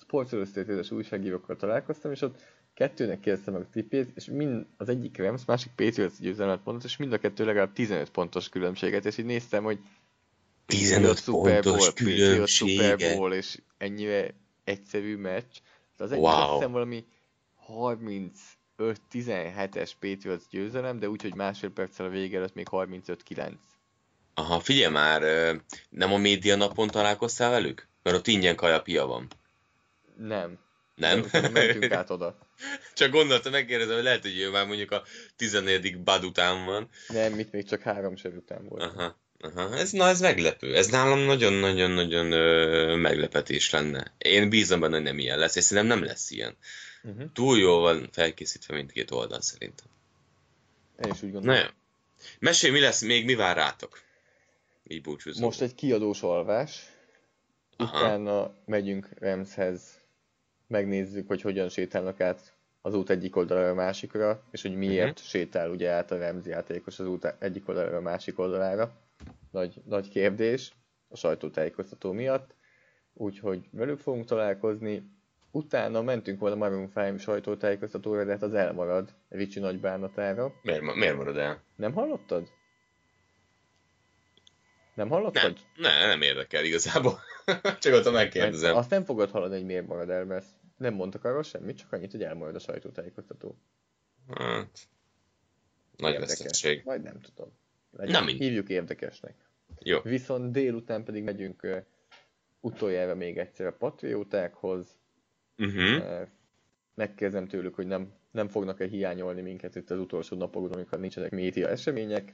Sports Illustrated-es újságírókkal találkoztam, és ott kettőnek kérdeztem meg a tippét, és mind az egyik Rams, másik Patriots győzelmet mondott, és mind a kettő legalább 15 pontos különbséget, és így néztem, hogy 15 Super pontos különbsége. Super Bowl, és ennyire egyszerű meccs. De az egyik wow. azt hiszem valami 35-17-es Patriots győzelem, de úgy, hogy másfél perccel a vége előtt még 35-9. Aha, figyelj már, nem a média napon találkoztál velük? Mert ott ingyen kajapia van. Nem. Nem? Mentünk át oda. <laughs> Csak gondoltam, megkérdezem, hogy lehet, hogy ő már mondjuk a 14. bad után van. Nem, itt még csak három sor után volt. Aha. Aha, ez, na ez meglepő. Ez nálam nagyon-nagyon-nagyon meglepetés lenne. Én bízom benne, hogy nem ilyen lesz, és szerintem nem lesz ilyen. Uh-huh. Túl jól van felkészítve mindkét oldal szerintem. Én is úgy gondolom. Na jó. Mesélj, mi lesz még, mi vár rátok? Így búcsúzó. Most egy kiadós alvás. Aha. Utána megyünk Remshez, megnézzük, hogy hogyan sétálnak át az út egyik oldalára a másikra, és hogy miért uh-huh. sétál ugye át a Remzi játékos az út egyik oldalára a másik oldalára nagy, nagy kérdés a sajtótájékoztató miatt, úgyhogy velük fogunk találkozni. Utána mentünk volna Maroon 5 sajtótájékoztatóra, de hát az elmarad Ricsi nagy bánatára. Miért, miért marad el? Nem hallottad? Nem hallottad? Nem, ne, nem érdekel igazából. <laughs> Csak ott megkérdezem. Azt nem fogod hallani, hogy miért marad el, mert nem mondtak arról semmit, csak annyit, hogy elmarad a sajtótájékoztató. Hát, nagy veszteség. Vagy nem tudom. Legyen, Na, mindegy. hívjuk érdekesnek. Jó. Viszont délután pedig megyünk ö, utoljára még egyszer a patriótákhoz. Uh-huh. Ö, Megkérdezem tőlük, hogy nem, nem fognak-e hiányolni minket itt az utolsó napokon, amikor nincsenek média események.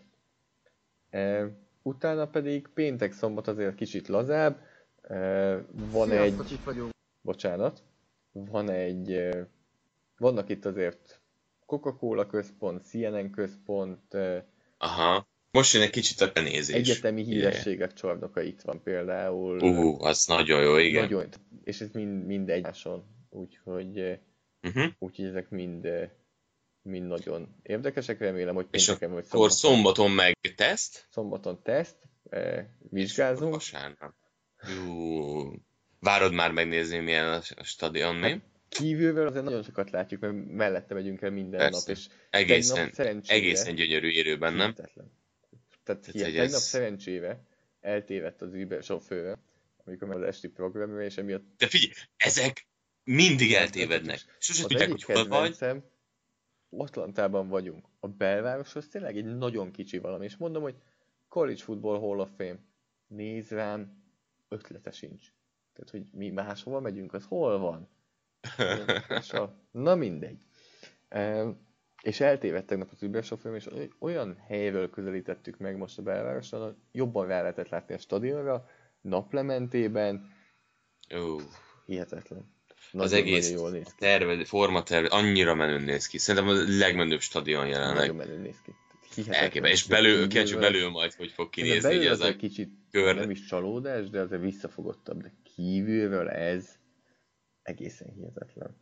Ö, Utána pedig péntek szombat azért kicsit lazább. Van egy... Sziasztok, itt vagyunk. bocsánat, van egy, vannak itt azért Coca-Cola központ, CNN központ, Aha. Most jön egy kicsit a benézés. egyetemi hírességek csarnoka itt van például. Uh, az nagyon jó, igen. Nagyon, és ez mind, mind egymáson, úgyhogy, Uh-huh. úgyhogy ezek mind, mind nagyon érdekesek, remélem, hogy És pénteken vagy szombaton, szombaton meg teszt, szombaton teszt, ö, vizsgázunk. vasárnap. Jú. Várod már megnézni, milyen a stadion, mi? Hát, Kívülről azért nagyon sokat látjuk, mert mellette megyünk el minden Persze. nap, és Egészen, szerencsére... egészen gyönyörű érőben, nem? Hihetetlen. Tehát Tehát, hihet, tegnap ez- szerencsébe eltévedt az Uber sofőr, amikor már az esti programra, és emiatt De figyelj, ezek mindig eltévednek. Sose az tudják, hogy hol vagy. Atlantában vagyunk. A belváros az tényleg egy nagyon kicsi valami, és mondom, hogy College Football Hall of Fame. Néz rám, ötlete sincs. Tehát, hogy mi máshova megyünk, az hol van? Na mindegy. És eltévedt tegnap az Uber sofőr, és oly- olyan helyről közelítettük meg most a belvároson, hogy jobban rá lehetett látni a stadionra, naplementében, Ó, hihetetlen. Az Nagyon, egész nagyon jól néz ki. terve, formaterve, annyira menőn néz ki. Szerintem a legmenőbb stadion jelenleg. Nagyon menő néz ki. Elképesztő. És belül, kíváncsi belül majd, hogy fog kinézni belül az az egy kicsit kör. nem is csalódás, de azért visszafogottabb. De kívülről ez egészen hihetetlen.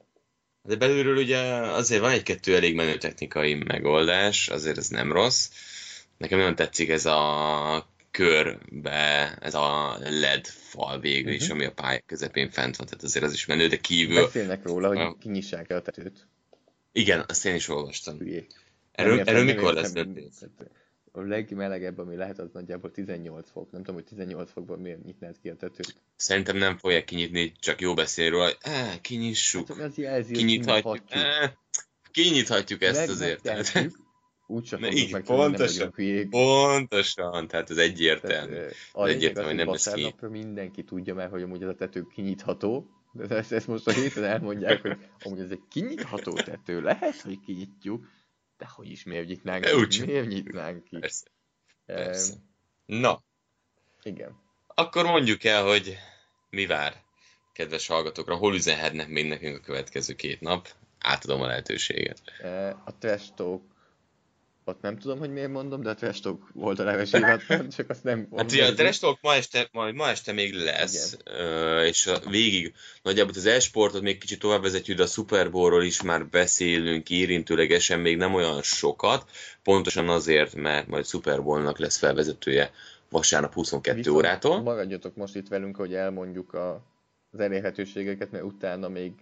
De belülről ugye azért van egy-kettő elég menő technikai megoldás, azért ez nem rossz. Nekem nagyon tetszik ez a körbe, ez a LED fal végül is, Mhm. ami a pálya közepén fent van, tehát azért az is menő, de kívül, Beszélnek róla, hogy kinyissák el a tetőt. igen, azt én is olvastam. Hülyék. Erről, Nem erről nem mikor lesz történet? A legmelegebb, ami lehet, az nagyjából 18 fok. Nem tudom, hogy 18 fokban miért nyitnád ki a tetőt. Szerintem nem fogják kinyitni, csak jó beszélni róla, hogy kinyissuk, Hát, az jelzi, kinyithatjuk, kinyithatjuk. ezt azért. Tehát, Ne, fogjuk így, meg, hogy nem pontosan. pontosan, tehát ez Tehát, egyértelmű. lényeg az, egyértelmű, hogy nem lesz ki. mindenki tudja már, hogy amúgy ez a tető kinyitható. De ezt, ezt most a héten elmondják, hogy amúgy ez egy kinyitható tető. Lehet, hogy kinyitjuk, de hogy is miért nyitnánk De ki? úgysem. Miért nyitnánk ki? Persze, persze. Na, igen. akkor mondjuk el, hogy mi vár kedves hallgatókra, hol üzenhetnek még nekünk a következő két nap. Átadom a lehetőséget. A trash talk, ott nem tudom, hogy miért mondom, de a trash talk volt a leves <laughs> csak azt nem Hát ugye a Trash Talk ma este, majd ma este még lesz, ö, és a végig nagyjából az e-sportot még kicsit tovább vezetjük, de a Super Bowl-ról is már beszélünk érintőlegesen, még nem olyan sokat, pontosan azért, mert majd Super Bowl-nak lesz felvezetője vasárnap 22 Viszont órától. Maradjatok most itt velünk, hogy elmondjuk a, az elérhetőségeket, mert utána még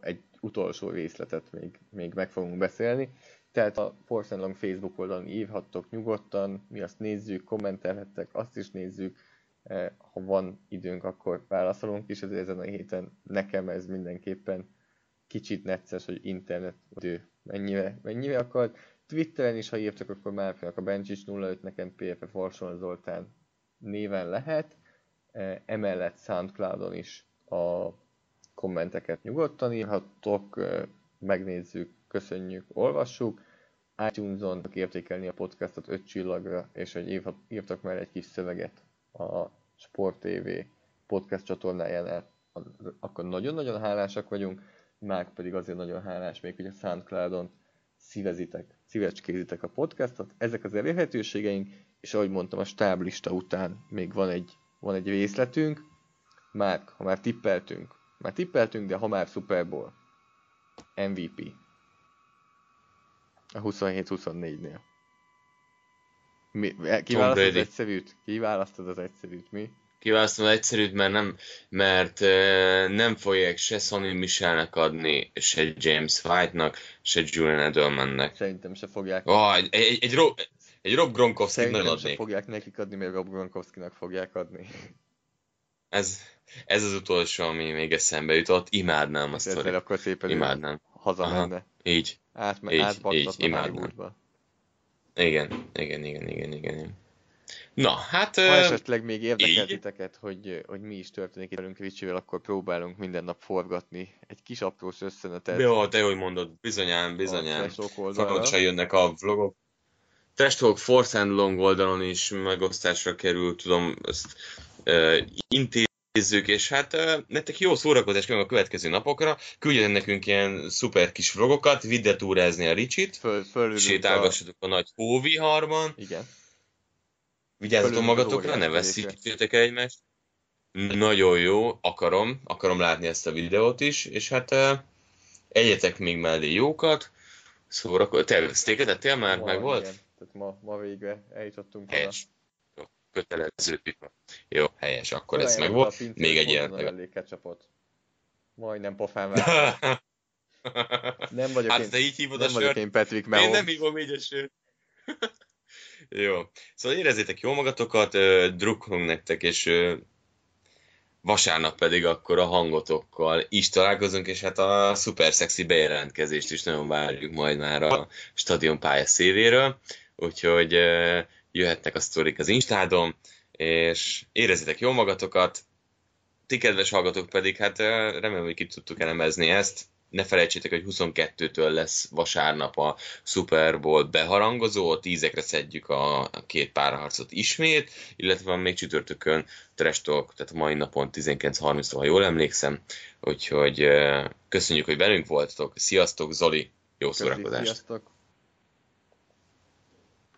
egy utolsó részletet még, még meg fogunk beszélni. Tehát a Force Facebook oldalon írhattok nyugodtan, mi azt nézzük, kommentelhettek, azt is nézzük. Eh, Ha van időnk, akkor válaszolunk is, ezért ezen a héten nekem ez mindenképpen kicsit necces, hogy internet idő mennyire, mennyire akar. Twitteren is, ha írtak, akkor Márfinak a Bencsics 05, nekem PFF Orson Zoltán néven lehet. E, Emellett Soundcloudon is a kommenteket nyugodtan írhattok, e, megnézzük, köszönjük, olvassuk. iTunes-on értékelni a podcastot 5 csillagra, és hogy írtak már egy kis szöveget a Sport TV podcast csatornájánál, akkor nagyon-nagyon hálásak vagyunk, Márk pedig azért nagyon hálás még, hogy a Soundcloudon szívezitek, szívecskézitek a podcastot. Ezek az elérhetőségeink, és ahogy mondtam, a stáblista után még van egy, van egy részletünk. Már, ha már tippeltünk, már tippeltünk, de ha már Super Bowl, MVP. A 27-24-nél. Mi, ki Tom választod az egyszerűt? Ki választod az egyszerűt? Mi? Kiválasztom az egyszerűt, mert nem, mert uh, nem fogják se Sonny Michelnek adni, se James White-nak, se Julian Edelmannek. Szerintem se fogják. Oh, egy, egy, egy, Rob, egy Rob Gronkowski nagyon adnék. fogják nekik adni, mert Rob Gronkowskinak fogják adni. Ez, ez az utolsó, ami még eszembe jutott. Imádnám azt, Ezzel akkor szépen imádnám. hazamenne. Így. Átme, Így, így, átbaktatna imádnám. Hollywoodba. Igen, igen, igen, igen, igen. Na, hát... Ha esetleg még érdekel így? titeket, hogy, hogy mi is történik itt velünk Ricsivel, akkor próbálunk minden nap forgatni egy kis aprós összenetet. Jó, te hogy mondod, bizonyán, bizonyán. Folyamatosan jönnek a vlogok. Trash Talk Force and Long oldalon is megosztásra kerül, tudom, ezt uh, intézzük, és hát nektek jó szórakozás kívánok a következő napokra. Küldjetek nekünk ilyen szuper kis vlogokat, vidd el túrázni a Ricsit, Föl, sétálgassatok a nagy hóviharban, Igen. vigyázzatok magatokra, ne veszítsétek egymást. Nagyon jó, akarom, akarom látni ezt a videót is, és hát egyetek még mellé jókat, szórakozz. Te ettél már? Meg volt? Igen. Tehát ma, ma végre eljutottunk oda. Kötelező pipa. Jó, helyes, akkor ez meg volt. a Még egy ilyen. elég ketchupot. Majdnem pofán. <laughs> Nem vagyok hát én, te így hívod a nem vagyok sört, én Patrick én Mahomes. nem hívom így a sört. <laughs> Jó. Szóval érezzétek jó magatokat, drukkolunk nektek, és vasárnap pedig akkor a hangotokkal is találkozunk, és hát a szuper szexi bejelentkezést is nagyon várjuk majd már a stadion pálya széléről, úgyhogy jöhetnek a sztorik az Instádon, és érezzétek jó magatokat, ti kedves hallgatók pedig, hát remélem, hogy ki tudtuk elemezni ezt, ne felejtsétek, hogy 22-től lesz vasárnap a Super Bowl beharangozó, a tízekre szedjük a két párharcot ismét, illetve van még csütörtökön Trash Talk, tehát mai napon 19.30-tól, ha jól emlékszem, úgyhogy köszönjük, hogy velünk voltatok, sziasztok, Zoli, jó szórakozást! Sziasztok!